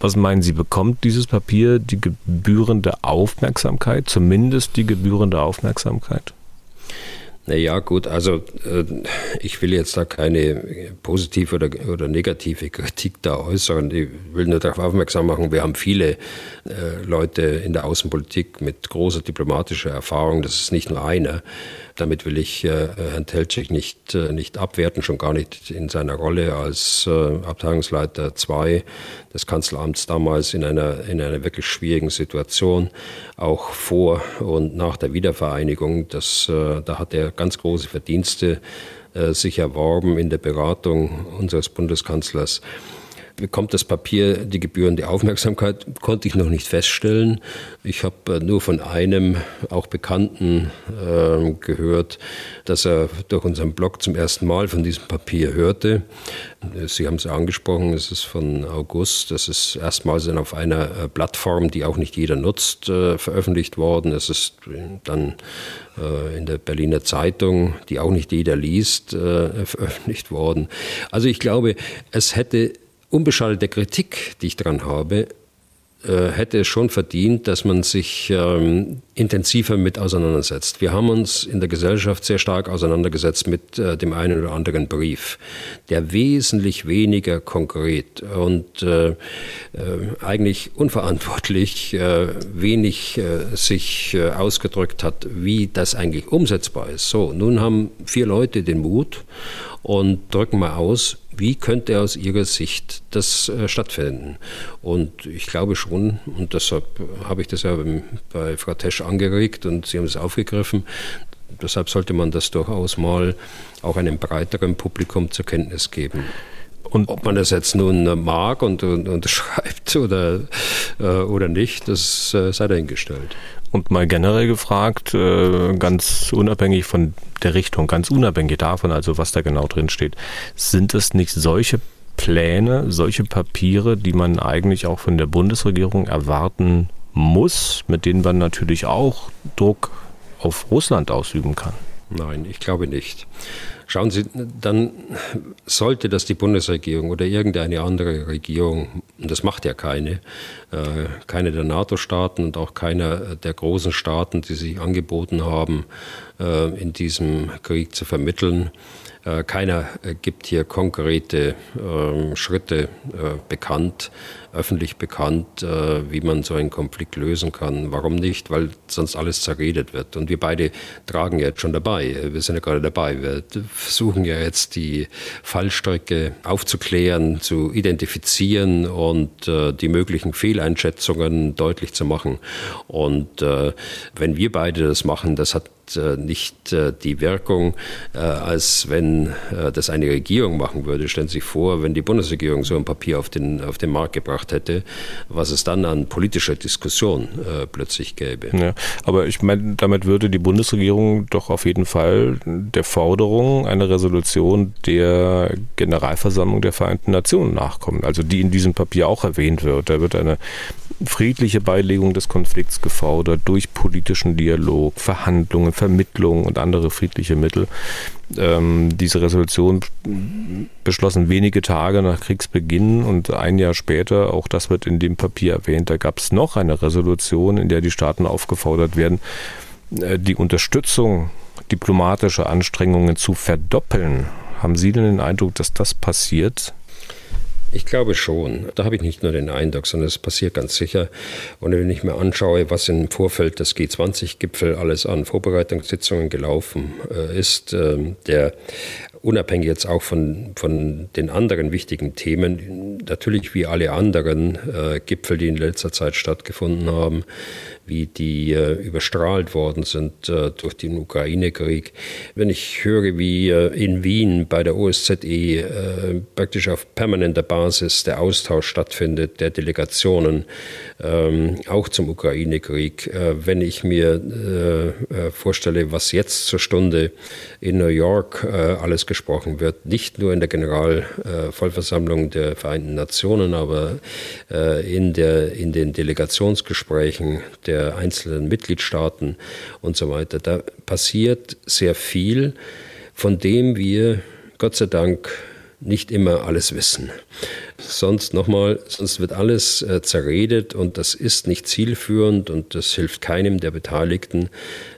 was meinen Sie, bekommt dieses Papier die gebührende Aufmerksamkeit, zumindest die gebührende Aufmerksamkeit? Naja, gut, also äh, ich will jetzt da keine positive oder, oder negative Kritik da äußern. Ich will nur darauf aufmerksam machen, wir haben viele äh, Leute in der Außenpolitik mit großer diplomatischer Erfahrung. Das ist nicht nur einer. Damit will ich äh, Herrn Teltschik nicht, äh, nicht abwerten, schon gar nicht in seiner Rolle als äh, Abteilungsleiter 2 des Kanzleramts damals in einer, in einer wirklich schwierigen Situation, auch vor und nach der Wiedervereinigung. Das, äh, da hat er ganz große Verdienste äh, sich erworben in der Beratung unseres Bundeskanzlers bekommt das Papier die gebührende Aufmerksamkeit, konnte ich noch nicht feststellen. Ich habe äh, nur von einem auch Bekannten äh, gehört, dass er durch unseren Blog zum ersten Mal von diesem Papier hörte. Sie haben es angesprochen, es ist von August, das ist erstmals auf einer äh, Plattform, die auch nicht jeder nutzt, äh, veröffentlicht worden. Es ist dann äh, in der Berliner Zeitung, die auch nicht jeder liest, veröffentlicht worden. Also ich glaube, es hätte unbeschadet Kritik, die ich daran habe, äh, hätte es schon verdient, dass man sich ähm, intensiver mit auseinandersetzt. Wir haben uns in der Gesellschaft sehr stark auseinandergesetzt mit äh, dem einen oder anderen Brief, der wesentlich weniger konkret und äh, äh, eigentlich unverantwortlich äh, wenig äh, sich ausgedrückt hat, wie das eigentlich umsetzbar ist. So, nun haben vier Leute den Mut und drücken mal aus, wie könnte aus Ihrer Sicht das äh, stattfinden? Und ich glaube schon, und deshalb habe ich das ja bei Frau Tesch angeregt und Sie haben es aufgegriffen, deshalb sollte man das durchaus mal auch einem breiteren Publikum zur Kenntnis geben. Und ob man das jetzt nun mag und, und, und schreibt oder, äh, oder nicht, das äh, sei dahingestellt. Und mal generell gefragt, äh, ganz unabhängig von der Richtung, ganz unabhängig davon, also was da genau drin steht, sind es nicht solche Pläne, solche Papiere, die man eigentlich auch von der Bundesregierung erwarten muss, mit denen man natürlich auch Druck auf Russland ausüben kann? Nein, ich glaube nicht. Schauen Sie, dann sollte das die Bundesregierung oder irgendeine andere Regierung, und das macht ja keine, äh, keine der NATO-Staaten und auch keiner der großen Staaten, die sich angeboten haben, äh, in diesem Krieg zu vermitteln, keiner gibt hier konkrete ähm, Schritte bekannt, öffentlich bekannt, äh, wie man so einen Konflikt lösen kann. Warum nicht? Weil sonst alles zerredet wird. Und wir beide tragen jetzt schon dabei. Wir sind ja gerade dabei. Wir versuchen ja jetzt die Fallstrecke aufzuklären, zu identifizieren und äh, die möglichen Fehleinschätzungen deutlich zu machen. Und äh, wenn wir beide das machen, das hat äh, nicht äh, die Wirkung, äh, als wenn das eine Regierung machen würde. Stellen Sie sich vor, wenn die Bundesregierung so ein Papier auf den, auf den Markt gebracht hätte, was es dann an politischer Diskussion plötzlich gäbe. Ja, aber ich meine, damit würde die Bundesregierung doch auf jeden Fall der Forderung einer Resolution der Generalversammlung der Vereinten Nationen nachkommen, also die in diesem Papier auch erwähnt wird. Da wird eine friedliche Beilegung des Konflikts gefordert durch politischen Dialog, Verhandlungen, Vermittlung und andere friedliche Mittel. Ähm, diese Resolution beschlossen wenige Tage nach Kriegsbeginn und ein Jahr später, auch das wird in dem Papier erwähnt, da gab es noch eine Resolution, in der die Staaten aufgefordert werden, äh, die Unterstützung diplomatischer Anstrengungen zu verdoppeln. Haben Sie denn den Eindruck, dass das passiert? Ich glaube schon. Da habe ich nicht nur den Eindruck, sondern es passiert ganz sicher. Und wenn ich mir anschaue, was im Vorfeld des G20-Gipfel alles an Vorbereitungssitzungen gelaufen äh, ist, äh, der unabhängig jetzt auch von, von den anderen wichtigen Themen, natürlich wie alle anderen äh, Gipfel, die in letzter Zeit stattgefunden haben, wie die äh, überstrahlt worden sind äh, durch den Ukraine-Krieg. Wenn ich höre, wie äh, in Wien bei der OSZE äh, praktisch auf permanenter Basis der Austausch stattfindet, der Delegationen, ähm, auch zum Ukraine-Krieg, äh, wenn ich mir vorstelle, was jetzt zur Stunde in New York alles gesprochen wird, nicht nur in der Generalvollversammlung der Vereinten Nationen, aber in, der, in den Delegationsgesprächen der der einzelnen Mitgliedstaaten und so weiter. Da passiert sehr viel, von dem wir Gott sei Dank nicht immer alles wissen. Sonst nochmal, sonst wird alles äh, zerredet und das ist nicht zielführend und das hilft keinem der Beteiligten.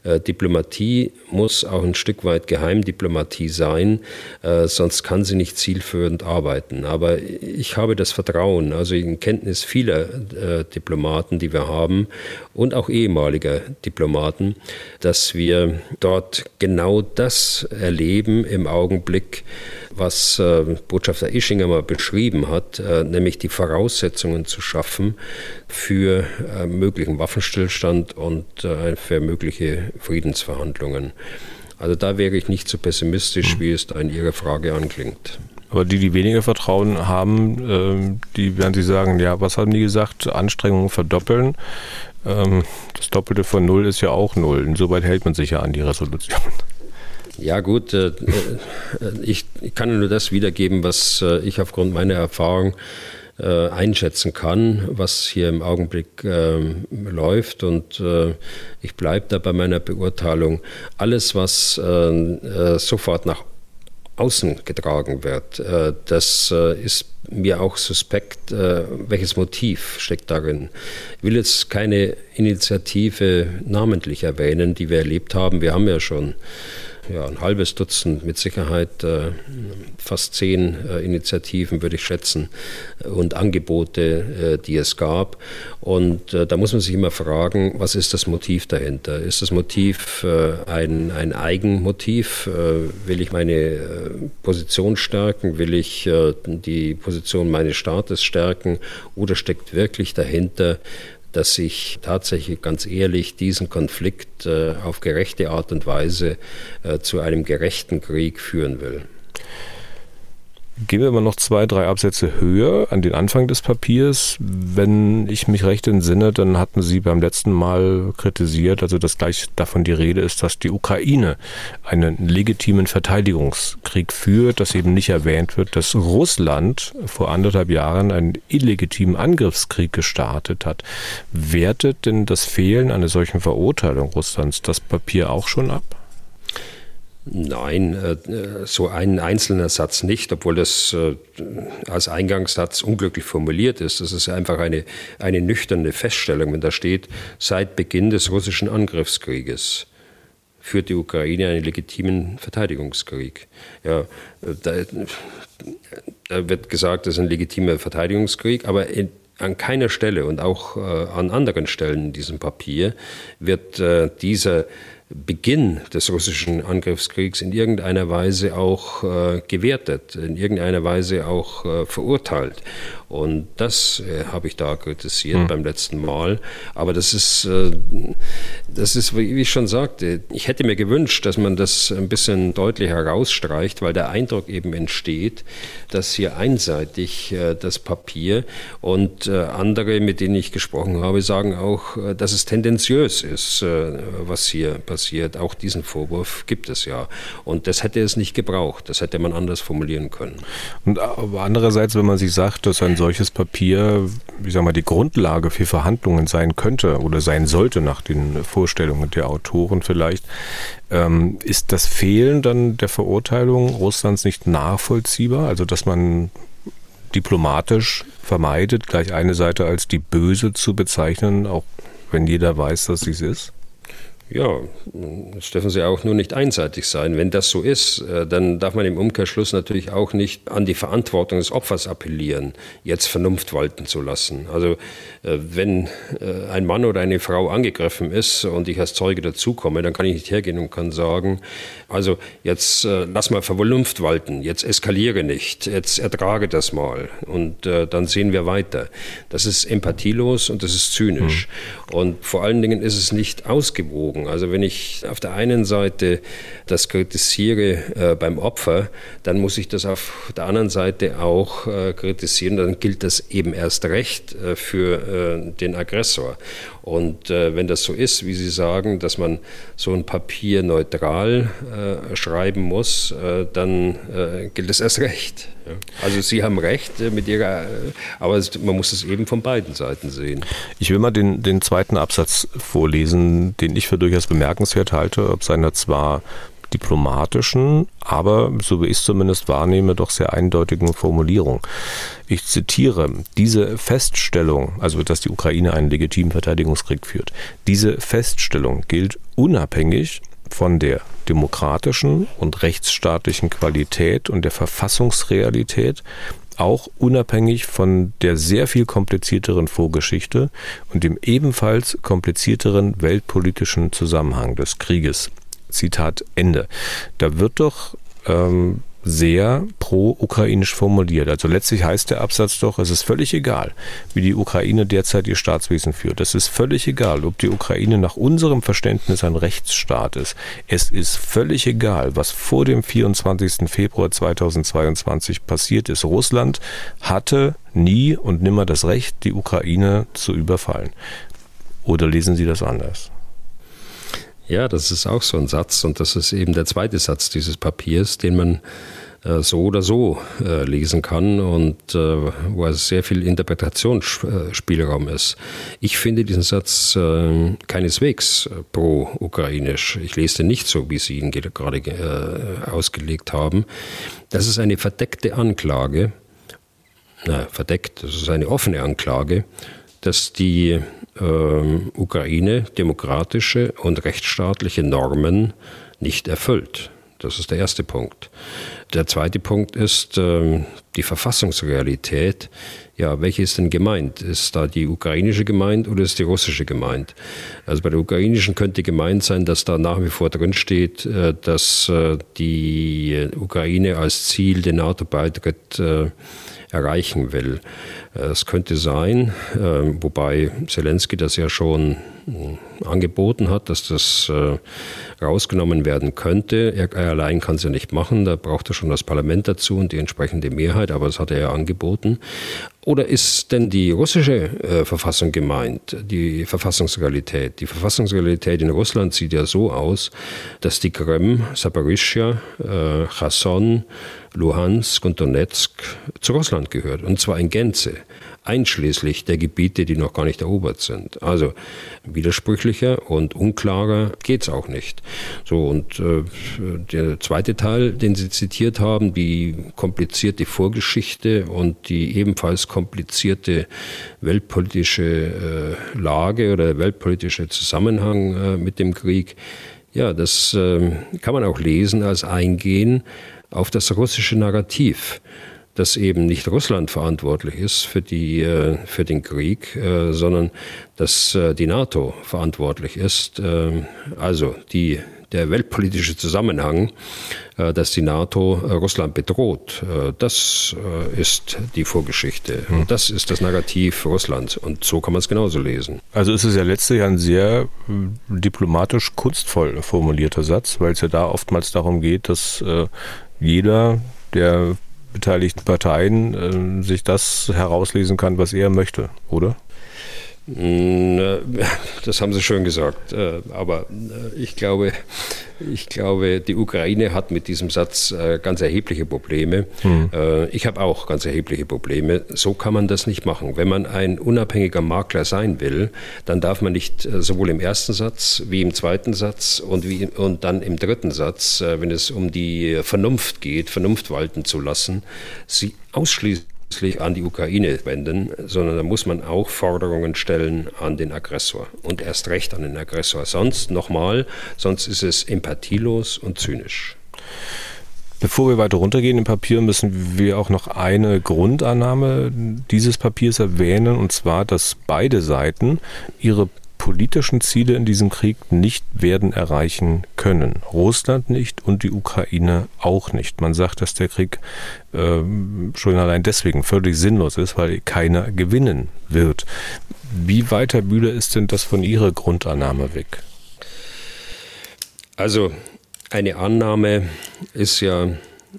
Äh, Diplomatie muss auch ein Stück weit Geheimdiplomatie sein, äh, sonst kann sie nicht zielführend arbeiten. Aber ich habe das Vertrauen, also in Kenntnis vieler äh, Diplomaten, die wir haben und auch ehemaliger Diplomaten, dass wir dort genau das erleben im Augenblick, was äh, Botschafter Ischinger mal beschrieben hat, äh, nämlich die Voraussetzungen zu schaffen für äh, möglichen Waffenstillstand und äh, für mögliche Friedensverhandlungen. Also da wäre ich nicht so pessimistisch, wie es da in Ihrer Frage anklingt. Aber die, die weniger Vertrauen haben, ähm, die werden Sie sagen, ja, was haben die gesagt? Anstrengungen verdoppeln. Ähm, das Doppelte von Null ist ja auch Null. Insoweit hält man sich ja an die Resolution. Ja gut, äh, äh, ich kann nur das wiedergeben, was äh, ich aufgrund meiner Erfahrung einschätzen kann, was hier im Augenblick ähm, läuft. Und ich bleibe da bei meiner Beurteilung. Alles, was sofort nach außen getragen wird, das ist mir auch suspekt, welches Motiv steckt darin. Ich will jetzt keine Initiative namentlich erwähnen, die wir erlebt haben. Wir haben ja schon ja, ein halbes Dutzend, mit Sicherheit äh, fast zehn äh, Initiativen, würde ich schätzen, und Angebote, äh, die es gab. Und äh, da muss man sich immer fragen, was ist das Motiv dahinter? Ist das Motiv äh, ein, ein Eigenmotiv? Äh, will ich meine Position stärken? Will ich die Position meines Staates stärken? Oder steckt wirklich dahinter dass ich tatsächlich ganz ehrlich diesen Konflikt äh, auf gerechte Art und Weise äh, zu einem gerechten Krieg führen will. Gehen wir mal noch zwei, drei Absätze höher an den Anfang des Papiers. Wenn ich mich recht entsinne, dann hatten Sie beim letzten Mal kritisiert, also dass gleich davon die Rede ist, dass die Ukraine einen legitimen Verteidigungskrieg führt, dass eben nicht erwähnt wird, dass Russland vor anderthalb Jahren einen illegitimen Angriffskrieg gestartet hat. Wertet denn das Fehlen einer solchen Verurteilung Russlands das Papier auch schon ab? Nein, äh, so ein einzelner Satz nicht, obwohl das äh, als Eingangssatz unglücklich formuliert ist. Das ist einfach eine, eine nüchterne Feststellung, wenn da steht, seit Beginn des russischen Angriffskrieges führt die Ukraine einen legitimen Verteidigungskrieg. Ja, da, da wird gesagt, das ist ein legitimer Verteidigungskrieg, aber in, an keiner Stelle und auch äh, an anderen Stellen in diesem Papier wird äh, dieser Beginn des russischen Angriffskriegs in irgendeiner Weise auch äh, gewertet, in irgendeiner Weise auch äh, verurteilt. Und das äh, habe ich da kritisiert mhm. beim letzten Mal. Aber das ist, äh, das ist, wie ich schon sagte, ich hätte mir gewünscht, dass man das ein bisschen deutlicher herausstreicht, weil der Eindruck eben entsteht, dass hier einseitig äh, das Papier und äh, andere, mit denen ich gesprochen habe, sagen auch, äh, dass es tendenziös ist, äh, was hier passiert. Auch diesen Vorwurf gibt es ja. Und das hätte es nicht gebraucht. Das hätte man anders formulieren können. Und andererseits, wenn man sich sagt, dass ein solches Papier, wie sagen wir, die Grundlage für Verhandlungen sein könnte oder sein sollte nach den Vorstellungen der Autoren vielleicht, ähm, ist das Fehlen dann der Verurteilung Russlands nicht nachvollziehbar? Also dass man diplomatisch vermeidet, gleich eine Seite als die böse zu bezeichnen, auch wenn jeder weiß, dass sie es ist? Ja, es dürfen sie auch nur nicht einseitig sein. Wenn das so ist, äh, dann darf man im Umkehrschluss natürlich auch nicht an die Verantwortung des Opfers appellieren, jetzt Vernunft walten zu lassen. Also äh, wenn äh, ein Mann oder eine Frau angegriffen ist und ich als Zeuge dazukomme, dann kann ich nicht hergehen und kann sagen, also jetzt lass mal Vernunft walten, jetzt eskaliere nicht, jetzt ertrage das mal und dann sehen wir weiter. Das ist empathielos und das ist zynisch. Mhm. Und vor allen Dingen ist es nicht ausgewogen abgewogen. Also wenn ich auf der einen Seite das kritisiere äh, beim Opfer, dann muss ich das auf der anderen Seite auch äh, kritisieren. Dann gilt das eben erst recht äh, für äh, den Aggressor. Und äh, wenn das so ist, wie Sie sagen, dass man so ein Papier neutral äh, schreiben muss, dann gilt es erst recht. Ja. Also Sie haben recht mit Ihrer, aber man muss es eben von beiden Seiten sehen. Ich will mal den, den zweiten Absatz vorlesen, den ich für durchaus bemerkenswert halte, ob seiner zwar diplomatischen, aber, so wie ich es zumindest wahrnehme, doch sehr eindeutigen Formulierung. Ich zitiere, diese Feststellung, also dass die Ukraine einen legitimen Verteidigungskrieg führt, diese Feststellung gilt unabhängig von der demokratischen und rechtsstaatlichen Qualität und der Verfassungsrealität auch unabhängig von der sehr viel komplizierteren Vorgeschichte und dem ebenfalls komplizierteren weltpolitischen Zusammenhang des Krieges. Zitat Ende. Da wird doch ähm, sehr pro-ukrainisch formuliert. Also letztlich heißt der Absatz doch, es ist völlig egal, wie die Ukraine derzeit ihr Staatswesen führt. Es ist völlig egal, ob die Ukraine nach unserem Verständnis ein Rechtsstaat ist. Es ist völlig egal, was vor dem 24. Februar 2022 passiert ist. Russland hatte nie und nimmer das Recht, die Ukraine zu überfallen. Oder lesen Sie das anders? Ja, das ist auch so ein Satz und das ist eben der zweite Satz dieses Papiers, den man äh, so oder so äh, lesen kann und äh, wo es sehr viel Interpretationsspielraum ist. Ich finde diesen Satz äh, keineswegs äh, pro-ukrainisch. Ich lese den nicht so, wie Sie ihn gerade äh, ausgelegt haben. Das ist eine verdeckte Anklage na, verdeckt, das ist eine offene Anklage, dass die ähm, Ukraine demokratische und rechtsstaatliche Normen nicht erfüllt. Das ist der erste Punkt. Der zweite Punkt ist ähm, die Verfassungsrealität. Ja, welche ist denn gemeint? Ist da die ukrainische gemeint oder ist die russische gemeint? Also bei der ukrainischen könnte gemeint sein, dass da nach wie vor drinsteht, äh, dass äh, die Ukraine als Ziel den NATO-Beitritt äh, erreichen will. Es könnte sein, ähm, wobei Zelensky das ja schon äh, angeboten hat, dass das äh, rausgenommen werden könnte. Er, allein kann es ja nicht machen, da braucht er schon das Parlament dazu und die entsprechende Mehrheit, aber das hat er ja angeboten. Oder ist denn die russische äh, Verfassung gemeint, die Verfassungsrealität? Die Verfassungsrealität in Russland sieht ja so aus, dass die Krim, Saporischia, äh, Luhansk und Donetsk zu Russland gehört, und zwar in Gänze einschließlich der Gebiete, die noch gar nicht erobert sind. Also widersprüchlicher und unklarer geht es auch nicht. So, und äh, der zweite Teil, den Sie zitiert haben, die komplizierte Vorgeschichte und die ebenfalls komplizierte weltpolitische äh, Lage oder weltpolitische Zusammenhang äh, mit dem Krieg, ja, das äh, kann man auch lesen als Eingehen auf das russische Narrativ dass eben nicht Russland verantwortlich ist für, die, äh, für den Krieg, äh, sondern dass äh, die NATO verantwortlich ist. Also die, der weltpolitische Zusammenhang, dass die NATO Russland bedroht, das ist die Vorgeschichte. Hm. Das ist das Narrativ Russlands. Und so kann man es genauso lesen. Also ist es ja letztlich ein sehr diplomatisch kunstvoll formulierter Satz, weil es ja da oftmals darum geht, dass jeder, der beteiligten Parteien äh, sich das herauslesen kann, was er möchte, oder? Äh, das haben Sie schön gesagt. Äh, aber äh, ich glaube, ich glaube, die Ukraine hat mit diesem Satz ganz erhebliche Probleme. Hm. Ich habe auch ganz erhebliche Probleme. So kann man das nicht machen. Wenn man ein unabhängiger Makler sein will, dann darf man nicht sowohl im ersten Satz wie im zweiten Satz und, wie, und dann im dritten Satz, wenn es um die Vernunft geht, Vernunft walten zu lassen, sie ausschließen an die Ukraine wenden, sondern da muss man auch Forderungen stellen an den Aggressor und erst recht an den Aggressor. Sonst, nochmal, sonst ist es empathielos und zynisch. Bevor wir weiter runtergehen im Papier, müssen wir auch noch eine Grundannahme dieses Papiers erwähnen, und zwar, dass beide Seiten ihre politischen Ziele in diesem Krieg nicht werden erreichen können. Russland nicht und die Ukraine auch nicht. Man sagt, dass der Krieg äh, schon allein deswegen völlig sinnlos ist, weil keiner gewinnen wird. Wie weit, Herr Bühler, ist denn das von Ihrer Grundannahme weg? Also eine Annahme ist ja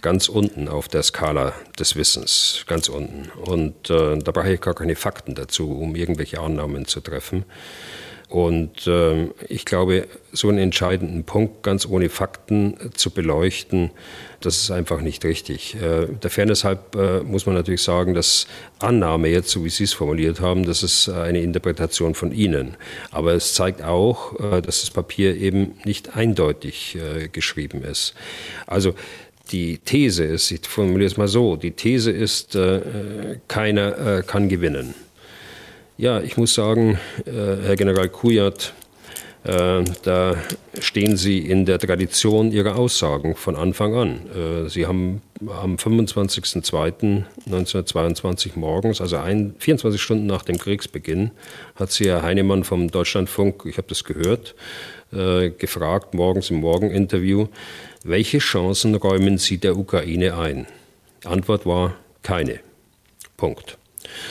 ganz unten auf der Skala des Wissens, ganz unten. Und äh, da brauche ich gar keine Fakten dazu, um irgendwelche Annahmen zu treffen. Und äh, ich glaube, so einen entscheidenden Punkt ganz ohne Fakten zu beleuchten, das ist einfach nicht richtig. Äh, der Fairness halb äh, muss man natürlich sagen, dass Annahme jetzt, so wie Sie es formuliert haben, das ist eine Interpretation von Ihnen. Aber es zeigt auch, äh, dass das Papier eben nicht eindeutig äh, geschrieben ist. Also die These ist, ich formuliere es mal so, die These ist, äh, keiner kann gewinnen. Ja, ich muss sagen, äh, Herr General Kujat, äh, da stehen Sie in der Tradition Ihrer Aussagen von Anfang an. Äh, Sie haben am 25.02.1922 morgens, also ein, 24 Stunden nach dem Kriegsbeginn, hat Sie Herr Heinemann vom Deutschlandfunk, ich habe das gehört, gefragt, morgens im Morgeninterview, welche Chancen räumen Sie der Ukraine ein? Die Antwort war keine. Punkt.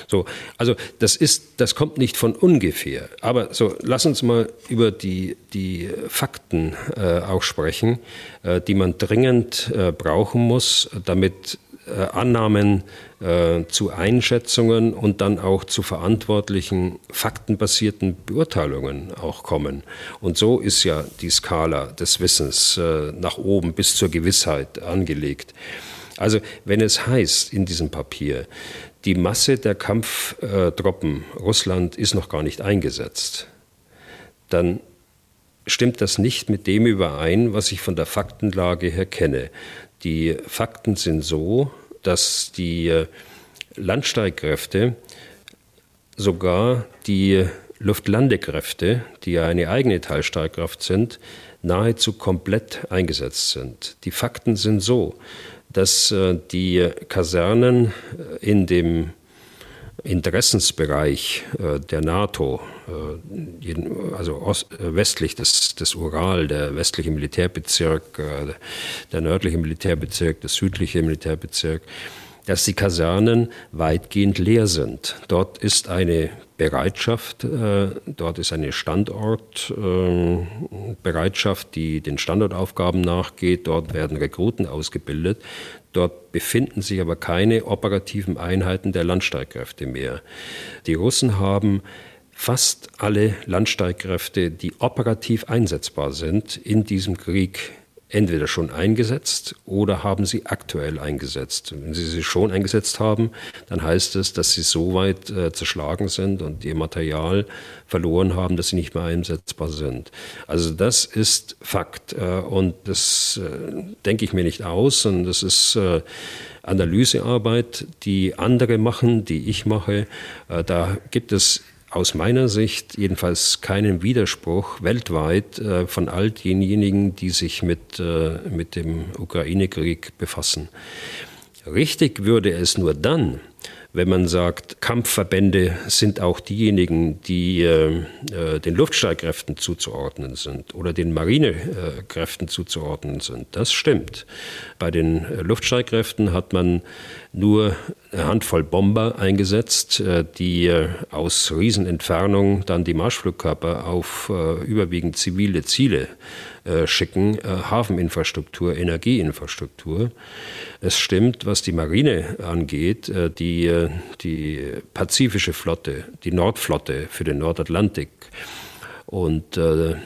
So, also das ist, das kommt nicht von ungefähr. Aber so, lass uns mal über die, die Fakten äh, auch sprechen, äh, die man dringend äh, brauchen muss, damit äh, Annahmen äh, zu Einschätzungen und dann auch zu verantwortlichen faktenbasierten Beurteilungen auch kommen. Und so ist ja die Skala des Wissens äh, nach oben bis zur Gewissheit angelegt. Also wenn es heißt in diesem Papier, die Masse der Kampftruppen Russland ist noch gar nicht eingesetzt, dann stimmt das nicht mit dem überein, was ich von der Faktenlage her kenne. Die Fakten sind so, dass die Landstreitkräfte sogar die Luftlandekräfte, die ja eine eigene Teilstreitkraft sind, nahezu komplett eingesetzt sind. Die Fakten sind so, dass äh, die Kasernen in dem Interessensbereich äh, der NATO, äh, also westlich des, des Ural, der westliche Militärbezirk, der nördliche Militärbezirk, der südliche Militärbezirk, dass die Kasernen weitgehend leer sind. Dort ist eine Bereitschaft, äh, dort ist eine Standortbereitschaft, äh, die den Standortaufgaben nachgeht. Dort werden Rekruten ausgebildet. Dort befinden sich aber keine operativen Einheiten der Landstreitkräfte mehr. Die Russen haben fast alle Landstreitkräfte, die operativ einsetzbar sind, in diesem Krieg entweder schon eingesetzt oder haben sie aktuell eingesetzt. Wenn sie sie schon eingesetzt haben, dann heißt es, dass sie so weit äh, zerschlagen sind und ihr Material verloren haben, dass sie nicht mehr einsetzbar sind. Also das ist Fakt äh, und das äh, denke ich mir nicht aus und das ist äh, Analysearbeit, die andere machen, die ich mache. Äh, da gibt es aus meiner Sicht jedenfalls keinen Widerspruch weltweit äh, von all denjenigen, die sich mit, äh, mit dem Ukraine-Krieg befassen. Richtig würde es nur dann, wenn man sagt, Kampfverbände sind auch diejenigen, die äh, äh, den Luftstreitkräften zuzuordnen sind oder den Marinekräften zuzuordnen sind. Das stimmt. Bei den äh, Luftstreitkräften hat man nur eine Handvoll Bomber eingesetzt, äh, die äh, aus Riesenentfernung dann die Marschflugkörper auf überwiegend zivile Ziele schicken, Hafeninfrastruktur, Energieinfrastruktur. Es stimmt, was die Marine angeht, die die Pazifische Flotte, die Nordflotte für den Nordatlantik und äh, äh,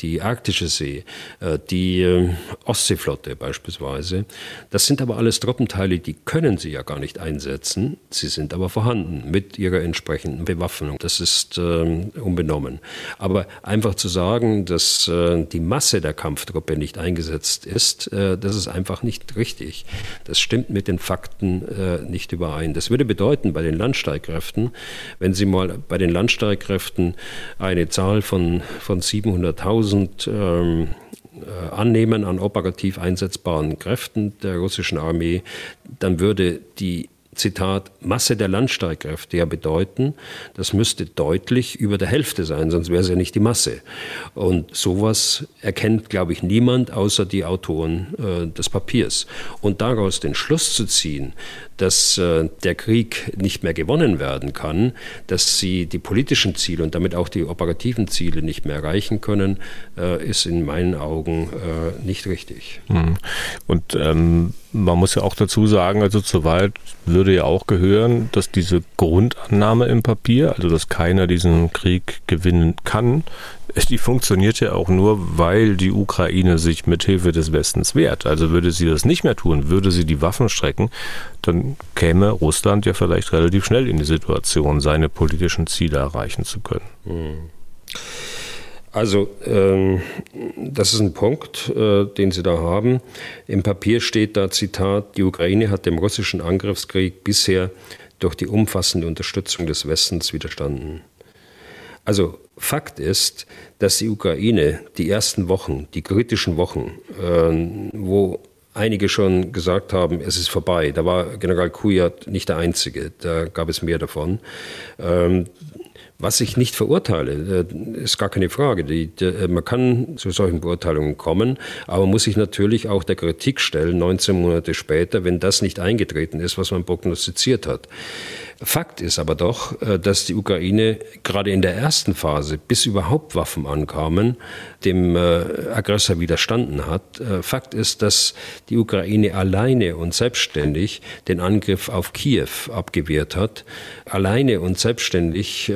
die Arktische See, äh, die äh, Ostseeflotte beispielsweise. Das sind aber alles Truppenteile, die können sie ja gar nicht einsetzen. Sie sind aber vorhanden mit ihrer entsprechenden Bewaffnung. Das ist äh, unbenommen. Aber einfach zu sagen, dass äh, die Masse der Kampftruppe nicht eingesetzt ist, das ist einfach nicht richtig. Das stimmt mit den Fakten nicht überein. Das würde bedeuten, bei den Landstreitkräften, wenn Sie mal bei den Landstreitkräften eine Zahl von, von 700.000 ähm, äh, annehmen an operativ einsetzbaren Kräften der russischen Armee, dann würde die Zitat, Masse der Landstreitkräfte ja bedeuten, das müsste deutlich über der Hälfte sein, sonst wäre es ja nicht die Masse. Und sowas erkennt, glaube ich, niemand außer die Autoren äh, des Papiers. Und daraus den Schluss zu ziehen, dass äh, der Krieg nicht mehr gewonnen werden kann, dass sie die politischen Ziele und damit auch die operativen Ziele nicht mehr erreichen können, äh, ist in meinen Augen äh, nicht richtig. Mhm. Und ähm, man muss ja auch dazu sagen, also zur Wahrheit würde ja auch gehören, dass diese Grundannahme im Papier, also dass keiner diesen Krieg gewinnen kann, die funktioniert ja auch nur, weil die Ukraine sich mit Hilfe des Westens wehrt. Also würde sie das nicht mehr tun, würde sie die Waffen strecken, dann käme Russland ja vielleicht relativ schnell in die Situation, seine politischen Ziele erreichen zu können. Hm. Also, ähm, das ist ein Punkt, äh, den Sie da haben. Im Papier steht da, Zitat, die Ukraine hat dem russischen Angriffskrieg bisher durch die umfassende Unterstützung des Westens widerstanden. Also Fakt ist, dass die Ukraine die ersten Wochen, die kritischen Wochen, äh, wo einige schon gesagt haben, es ist vorbei, da war General Kujat nicht der Einzige, da gab es mehr davon. Ähm, was ich nicht verurteile, äh, ist gar keine Frage. Die, die, äh, man kann zu solchen Beurteilungen kommen, aber muss sich natürlich auch der Kritik stellen, 19 Monate später, wenn das nicht eingetreten ist, was man prognostiziert hat. Fakt ist aber doch, äh, dass die Ukraine gerade in der ersten Phase, bis überhaupt Waffen ankamen, dem äh, Aggressor widerstanden hat. Äh, Fakt ist, dass die Ukraine alleine und selbstständig den Angriff auf Kiew abgewehrt hat, alleine und selbstständig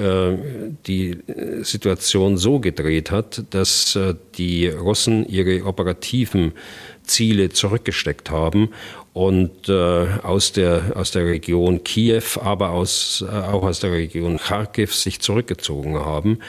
die Situation so gedreht hat, dass die Russen ihre operativen Ziele zurückgesteckt haben und äh, aus, der, aus der Region Kiew, aber aus, äh, auch aus der Region Kharkiv sich zurückgezogen haben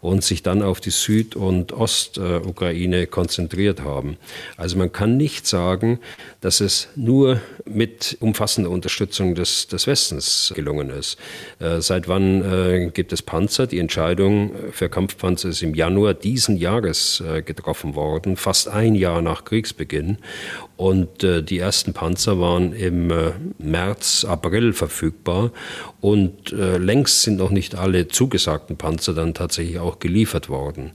und sich dann auf die Süd- und Ostukraine konzentriert haben. Also man kann nicht sagen, dass es nur mit umfassender Unterstützung des, des Westens gelungen ist. Äh, seit wann äh, gibt es Panzer? Die Entscheidung für Kampfpanzer ist im Januar diesen Jahres äh, getroffen worden, fast ein Jahr nach Kriegsbeginn. Und äh, die ersten Panzer waren im äh, März, April verfügbar. Und äh, längst sind noch nicht alle zugesagten Panzer dann tatsächlich auch geliefert worden.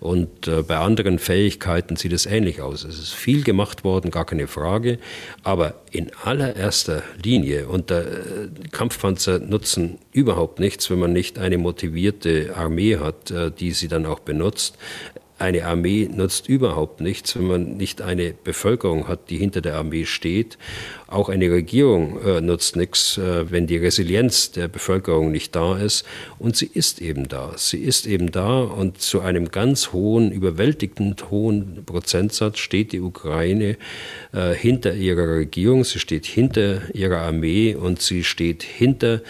Und bei anderen Fähigkeiten sieht es ähnlich aus. Es ist viel gemacht worden, gar keine Frage. Aber in allererster Linie, und äh, Kampfpanzer nutzen überhaupt nichts, wenn man nicht eine motivierte Armee hat, äh, die sie dann auch benutzt eine Armee nutzt überhaupt nichts, wenn man nicht eine Bevölkerung hat, die hinter der Armee steht. Auch eine Regierung äh, nutzt nichts, äh, wenn die Resilienz der Bevölkerung nicht da ist. Und sie ist eben da. Sie ist eben da und zu einem ganz hohen, überwältigend hohen Prozentsatz steht die Ukraine äh, hinter ihrer Regierung, sie steht hinter ihrer Armee und sie steht hinter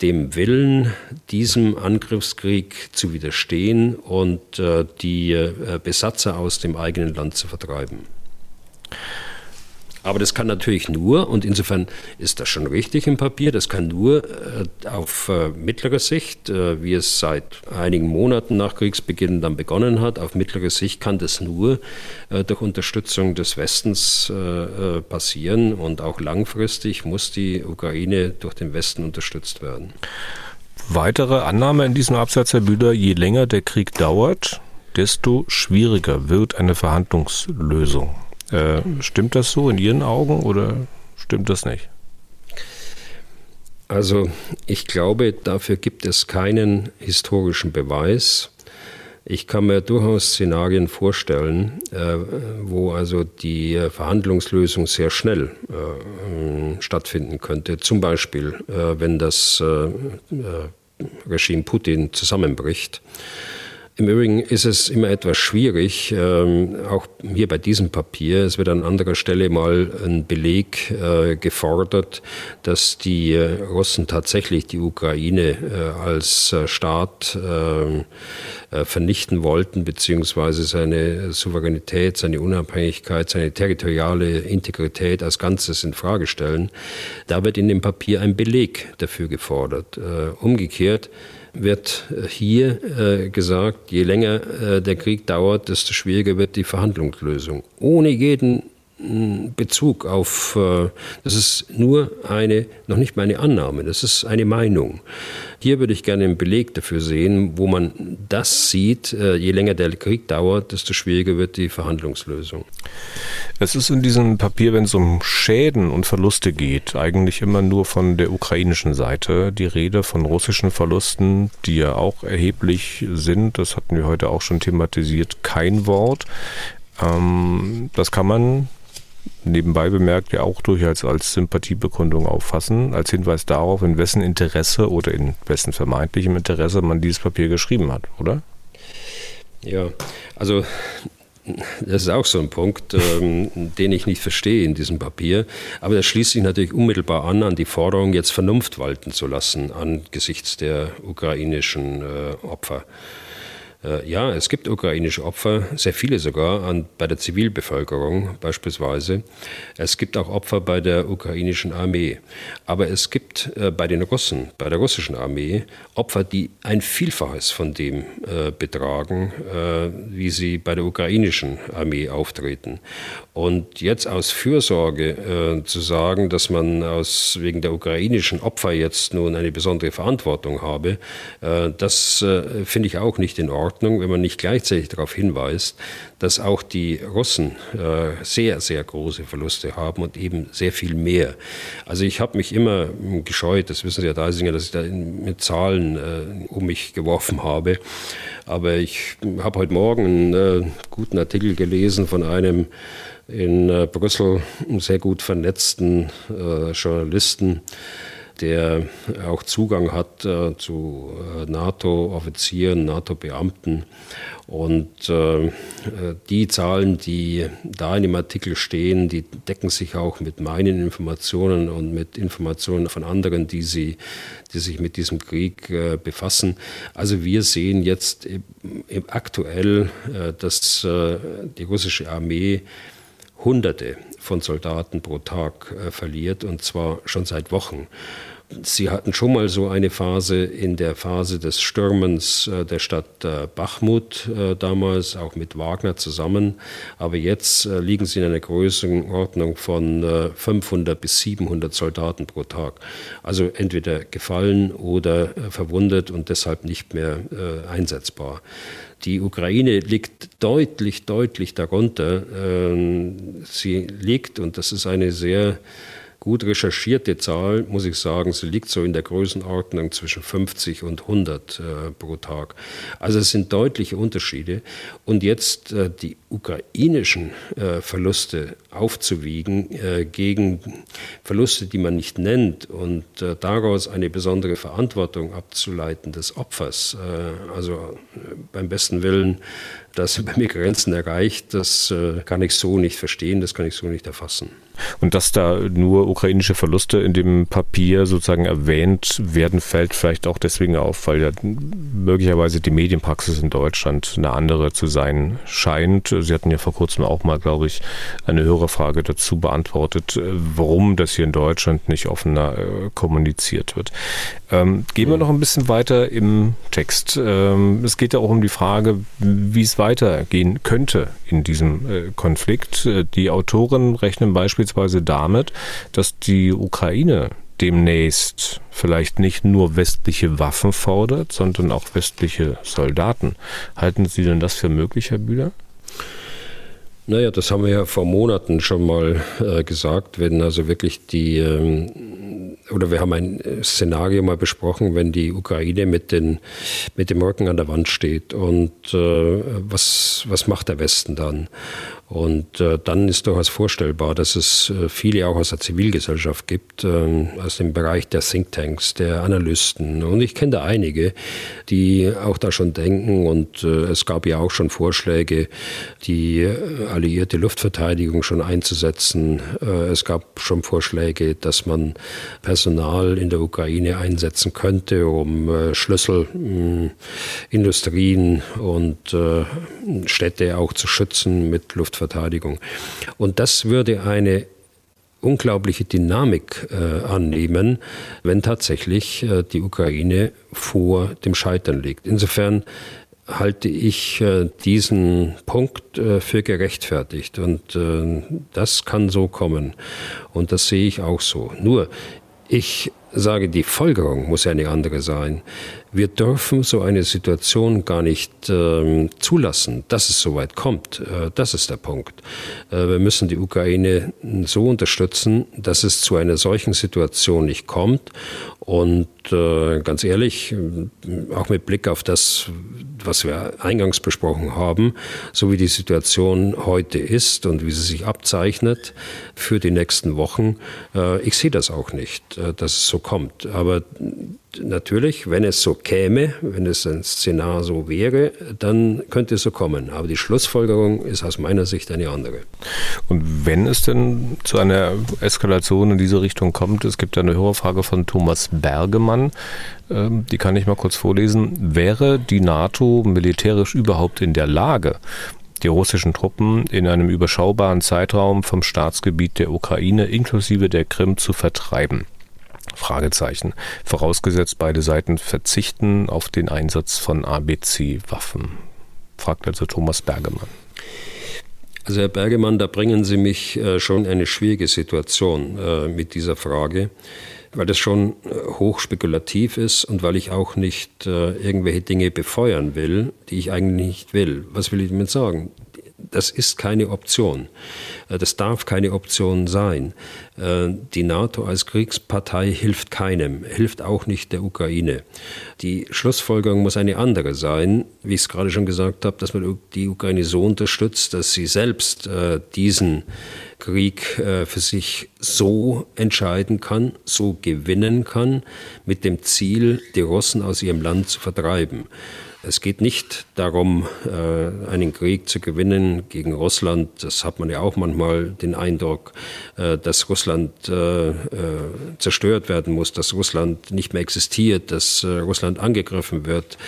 dem Willen, diesem Angriffskrieg zu widerstehen und äh, die äh, Besatzer aus dem eigenen Land zu vertreiben. Aber das kann natürlich nur, und insofern ist das schon richtig im Papier, das kann nur äh, auf äh, mittlere Sicht, äh, wie es seit einigen Monaten nach Kriegsbeginn dann begonnen hat, auf mittlere Sicht kann das nur äh, durch Unterstützung des Westens äh, äh, passieren und auch langfristig muss die Ukraine durch den Westen unterstützt werden. Weitere Annahme in diesem Absatz, Herr Bühler, je länger der Krieg dauert, desto schwieriger wird eine Verhandlungslösung. Äh, stimmt das so in Ihren Augen oder stimmt das nicht? Also ich glaube, dafür gibt es keinen historischen Beweis. Ich kann mir durchaus Szenarien vorstellen, äh, wo also die Verhandlungslösung sehr schnell äh, stattfinden könnte. Zum Beispiel, äh, wenn das äh, äh, Regime Putin zusammenbricht im Übrigen ist es immer etwas schwierig, ähm, auch hier bei diesem Papier. Es wird an anderer Stelle mal ein Beleg äh, gefordert, dass die äh, Russen tatsächlich die Ukraine äh, als Staat ähm, äh, vernichten wollten, beziehungsweise seine Souveränität, seine Unabhängigkeit, seine territoriale Integrität als Ganzes in Frage stellen. Da wird in dem Papier ein Beleg dafür gefordert. Äh, umgekehrt wird hier äh, gesagt, je länger äh, der Krieg dauert, desto schwieriger wird die Verhandlungslösung. Ohne jeden Bezug auf, äh, das ist nur eine, noch nicht mal eine Annahme, das ist eine Meinung. Hier würde ich gerne einen Beleg dafür sehen, wo man das sieht, äh, je länger der Krieg dauert, desto schwieriger wird die Verhandlungslösung. Es ist in diesem Papier, wenn es um Schäden und Verluste geht, eigentlich immer nur von der ukrainischen Seite die Rede von russischen Verlusten, die ja auch erheblich sind. Das hatten wir heute auch schon thematisiert. Kein Wort. Ähm, das kann man nebenbei bemerkt ja auch durchaus als Sympathiebekundung auffassen, als Hinweis darauf, in wessen Interesse oder in wessen vermeintlichem Interesse man dieses Papier geschrieben hat, oder? Ja, also das ist auch so ein Punkt, ähm, den ich nicht verstehe in diesem Papier. Aber das schließt sich natürlich unmittelbar an an die Forderung, jetzt Vernunft walten zu lassen angesichts der ukrainischen äh, Opfer. Äh, ja, es gibt ukrainische Opfer, sehr viele sogar, an, bei der Zivilbevölkerung beispielsweise. Es gibt auch Opfer bei der ukrainischen Armee. Aber es gibt äh, bei den Russen, bei der russischen Armee, Opfer, die ein Vielfaches von dem äh, betragen, äh, wie sie bei der ukrainischen Armee auftreten. Und jetzt aus Fürsorge äh, zu sagen, dass man aus, wegen der ukrainischen Opfer jetzt nun eine besondere Verantwortung habe, äh, das finde ich auch nicht in Ordnung. Ordnung, wenn man nicht gleichzeitig darauf hinweist, dass auch die Russen äh, sehr, sehr große Verluste haben und eben sehr viel mehr. Also ich habe mich immer gescheut, das wissen Sie, Herr Deisinger, dass ich da mit Zahlen äh, um mich geworfen habe. Aber ich habe heute Morgen einen äh, guten Artikel gelesen von einem in äh, Brüssel sehr gut vernetzten äh, Journalisten, der auch Zugang hat äh, zu äh, NATO-Offizieren, NATO-Beamten. Und äh, die Zahlen, die da in dem Artikel stehen, die decken sich auch mit meinen Informationen und mit Informationen von anderen, die, sie, die sich mit diesem Krieg äh, befassen. Also wir sehen jetzt im, im aktuell, äh, dass äh, die russische Armee Hunderte von Soldaten pro Tag äh, verliert und zwar schon seit Wochen. Sie hatten schon mal so eine Phase in der Phase des Stürmens äh, der Stadt äh, Bachmut damals, auch mit Wagner zusammen. Aber jetzt liegen sie in einer Größenordnung von 500 bis 700 Soldaten pro Tag. Also entweder gefallen oder verwundet und deshalb nicht mehr einsetzbar. Die Ukraine liegt deutlich, deutlich darunter. Ähm, sie liegt, und das ist eine sehr gut recherchierte Zahl, muss ich sagen. Sie liegt so in der Größenordnung zwischen 50 und 100 äh, pro Tag. Also es sind deutliche Unterschiede. Und jetzt äh, die ukrainischen äh, Verluste aufzuwiegen äh, gegen Verluste, die man nicht nennt und äh, daraus eine besondere Verantwortung abzuleiten des Opfers. Äh, also beim besten Willen das sind bei mir Grenzen erreicht. Das kann ich so nicht verstehen, das kann ich so nicht erfassen. Und dass da nur ukrainische Verluste in dem Papier sozusagen erwähnt werden, fällt vielleicht auch deswegen auf, weil ja möglicherweise die Medienpraxis in Deutschland eine andere zu sein scheint. Sie hatten ja vor kurzem auch mal, glaube ich, eine höhere Frage dazu beantwortet, warum das hier in Deutschland nicht offener äh, kommuniziert wird. Ähm, gehen wir noch ein bisschen weiter im Text. Ähm, es geht ja auch um die Frage, wie es weitergehen könnte in diesem äh, Konflikt. Äh, die Autoren rechnen beispielsweise damit, dass die Ukraine demnächst vielleicht nicht nur westliche Waffen fordert, sondern auch westliche Soldaten. Halten Sie denn das für möglich, Herr Bühler? Naja, das haben wir ja vor Monaten schon mal äh, gesagt, wenn also wirklich die ähm, oder wir haben ein äh, Szenario mal besprochen, wenn die Ukraine mit, den, mit dem Rücken an der Wand steht und äh, was, was macht der Westen dann? Und äh, dann ist durchaus vorstellbar, dass es äh, viele auch aus der Zivilgesellschaft gibt, äh, aus dem Bereich der Thinktanks, der Analysten. Und ich kenne da einige, die auch da schon denken. Und äh, es gab ja auch schon Vorschläge, die äh, alliierte Luftverteidigung schon einzusetzen. Äh, es gab schon Vorschläge, dass man Personal in der Ukraine einsetzen könnte, um äh, Schlüsselindustrien und äh, Städte auch zu schützen mit Luftverteidigung. Luftverteidigung. Und das würde eine unglaubliche Dynamik äh, annehmen, wenn tatsächlich äh, die Ukraine vor dem Scheitern liegt. Insofern halte ich äh, diesen Punkt äh, für gerechtfertigt und äh, das kann so kommen und das sehe ich auch so. Nur ich sage, die Folgerung muss eine andere sein. Wir dürfen so eine Situation gar nicht äh, zulassen, dass es so weit kommt. Äh, das ist der Punkt. Äh, wir müssen die Ukraine so unterstützen, dass es zu einer solchen Situation nicht kommt. Und äh, ganz ehrlich, auch mit Blick auf das, was wir eingangs besprochen haben, so wie die Situation heute ist und wie sie sich abzeichnet für die nächsten Wochen, äh, ich sehe das auch nicht, äh, dass es so kommt. Aber natürlich, wenn es so käme, wenn es ein Szenar so wäre, dann könnte es so kommen. Aber die Schlussfolgerung ist aus meiner Sicht eine andere. Und wenn es denn zu einer Eskalation in diese Richtung kommt, es gibt eine Hörerfrage von Thomas Bergemann, ähm, die kann ich mal kurz vorlesen. Wäre die NATO militärisch überhaupt in der Lage, die russischen Truppen in einem überschaubaren Zeitraum vom Staatsgebiet der Ukraine inklusive der Krim zu vertreiben? Fragezeichen. Vorausgesetzt, beide Seiten verzichten auf den Einsatz von ABC-Waffen. Fragt also Thomas Bergemann. Also Herr Bergemann, da bringen Sie mich äh, schon in eine schwierige Situation äh, mit dieser Frage, weil das schon äh, hochspekulativ ist und weil ich auch nicht irgendwelche Dinge befeuern will, die ich eigentlich nicht will. Was will ich damit sagen? Das ist keine Option. Äh, das darf keine Option sein. Äh, die NATO als Kriegspartei hilft keinem, hilft auch nicht der Ukraine. Die Schlussfolgerung muss eine andere sein, wie ich es gerade schon gesagt habe, dass man die Ukraine so unterstützt, dass sie selbst äh, diesen Krieg für sich so entscheiden kann, so gewinnen kann, mit dem Ziel, die Russen aus ihrem Land zu vertreiben. Es geht nicht darum, äh, einen Krieg zu gewinnen gegen Russland. Das hat man ja auch manchmal den Eindruck, äh, dass Russland äh, zerstört werden muss, dass Russland nicht mehr existiert, dass Russland angegriffen wird,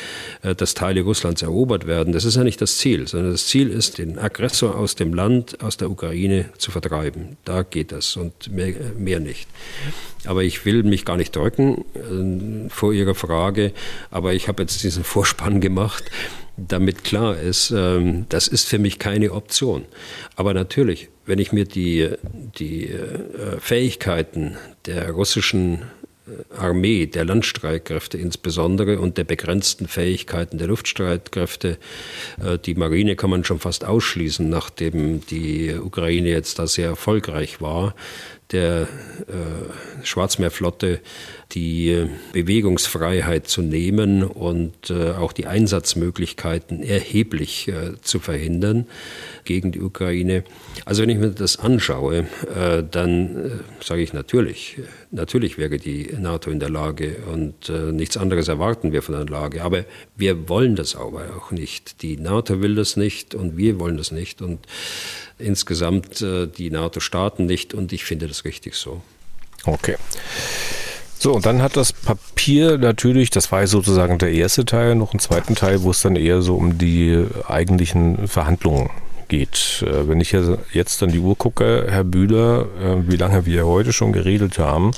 dass Teile Russlands erobert werden. Das ist ja nicht das Ziel, sondern das Ziel ist, den Aggressor aus dem Land, aus der Ukraine zu vertreiben. Da geht es und mehr, mehr nicht. Aber ich will mich gar nicht drücken vor Ihrer Frage, aber ich habe jetzt diesen Vorspann gemacht, damit klar ist, äh, das ist für mich keine Option. Aber natürlich, wenn ich mir die, die äh, Fähigkeiten der russischen äh, Armee, der Landstreitkräfte insbesondere und der begrenzten Fähigkeiten der Luftstreitkräfte. Äh, die Marine kann man schon fast ausschließen, nachdem die Ukraine jetzt da sehr erfolgreich war der Schwarzmeerflotte die Bewegungsfreiheit zu nehmen und äh, auch die Einsatzmöglichkeiten erheblich äh, zu verhindern gegen die Ukraine. Also wenn ich mir das anschaue, äh, dann äh, sage ich natürlich, natürlich wäre die NATO in der Lage und äh, nichts anderes erwarten wir von der Lage. Aber wir wollen das aber auch nicht. Die NATO will das nicht und wir wollen das nicht. Und insgesamt äh, die NATO-Staaten nicht und ich finde das richtig so. Okay. So, und dann hat das Papier natürlich, das war sozusagen der erste Teil, noch einen zweiten Teil, wo es dann eher so um die eigentlichen Verhandlungen geht. Äh, wenn ich jetzt an die Uhr gucke, Herr Bühler, äh, wie lange wir heute schon geredet haben,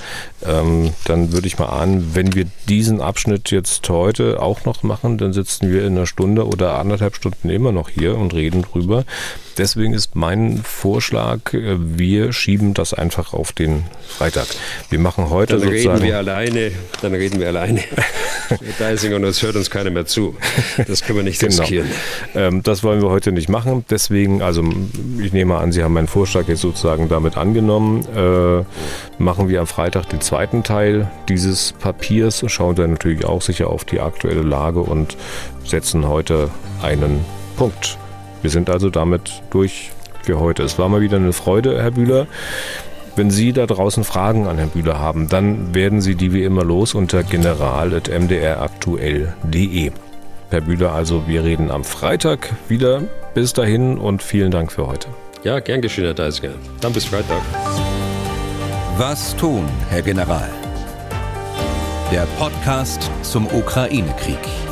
ähm, dann würde ich mal ahnen, wenn wir diesen Abschnitt jetzt heute auch noch machen, dann sitzen wir in einer Stunde oder anderthalb Stunden immer noch hier und reden drüber. Deswegen ist mein Vorschlag, äh, wir schieben das einfach auf den Freitag. Wir machen heute dann sozusagen... reden wir alleine, dann reden wir alleine. Deisinger und es hört uns keiner mehr zu. Das können wir nicht genau. riskieren. Ähm, das wollen wir heute nicht machen. Deswegen, also ich nehme an, Sie haben meinen Vorschlag jetzt sozusagen damit angenommen. Äh, machen wir am Freitag den zweiten Teil dieses Papiers, schauen dann natürlich auch sicher auf die aktuelle Lage und setzen heute einen Punkt. Wir sind also damit durch für heute. Es war mal wieder eine Freude, Herr Bühler. Wenn Sie da draußen Fragen an Herrn Bühler haben, dann werden Sie die wie immer los unter general.mdraktuell.de. Herr Bühler, also wir reden am Freitag wieder. Bis dahin und vielen Dank für heute. Ja, gern geschehen, Herr Deisiger. Dann bis Freitag. Was tun, Herr General? Der Podcast zum Ukraine-Krieg.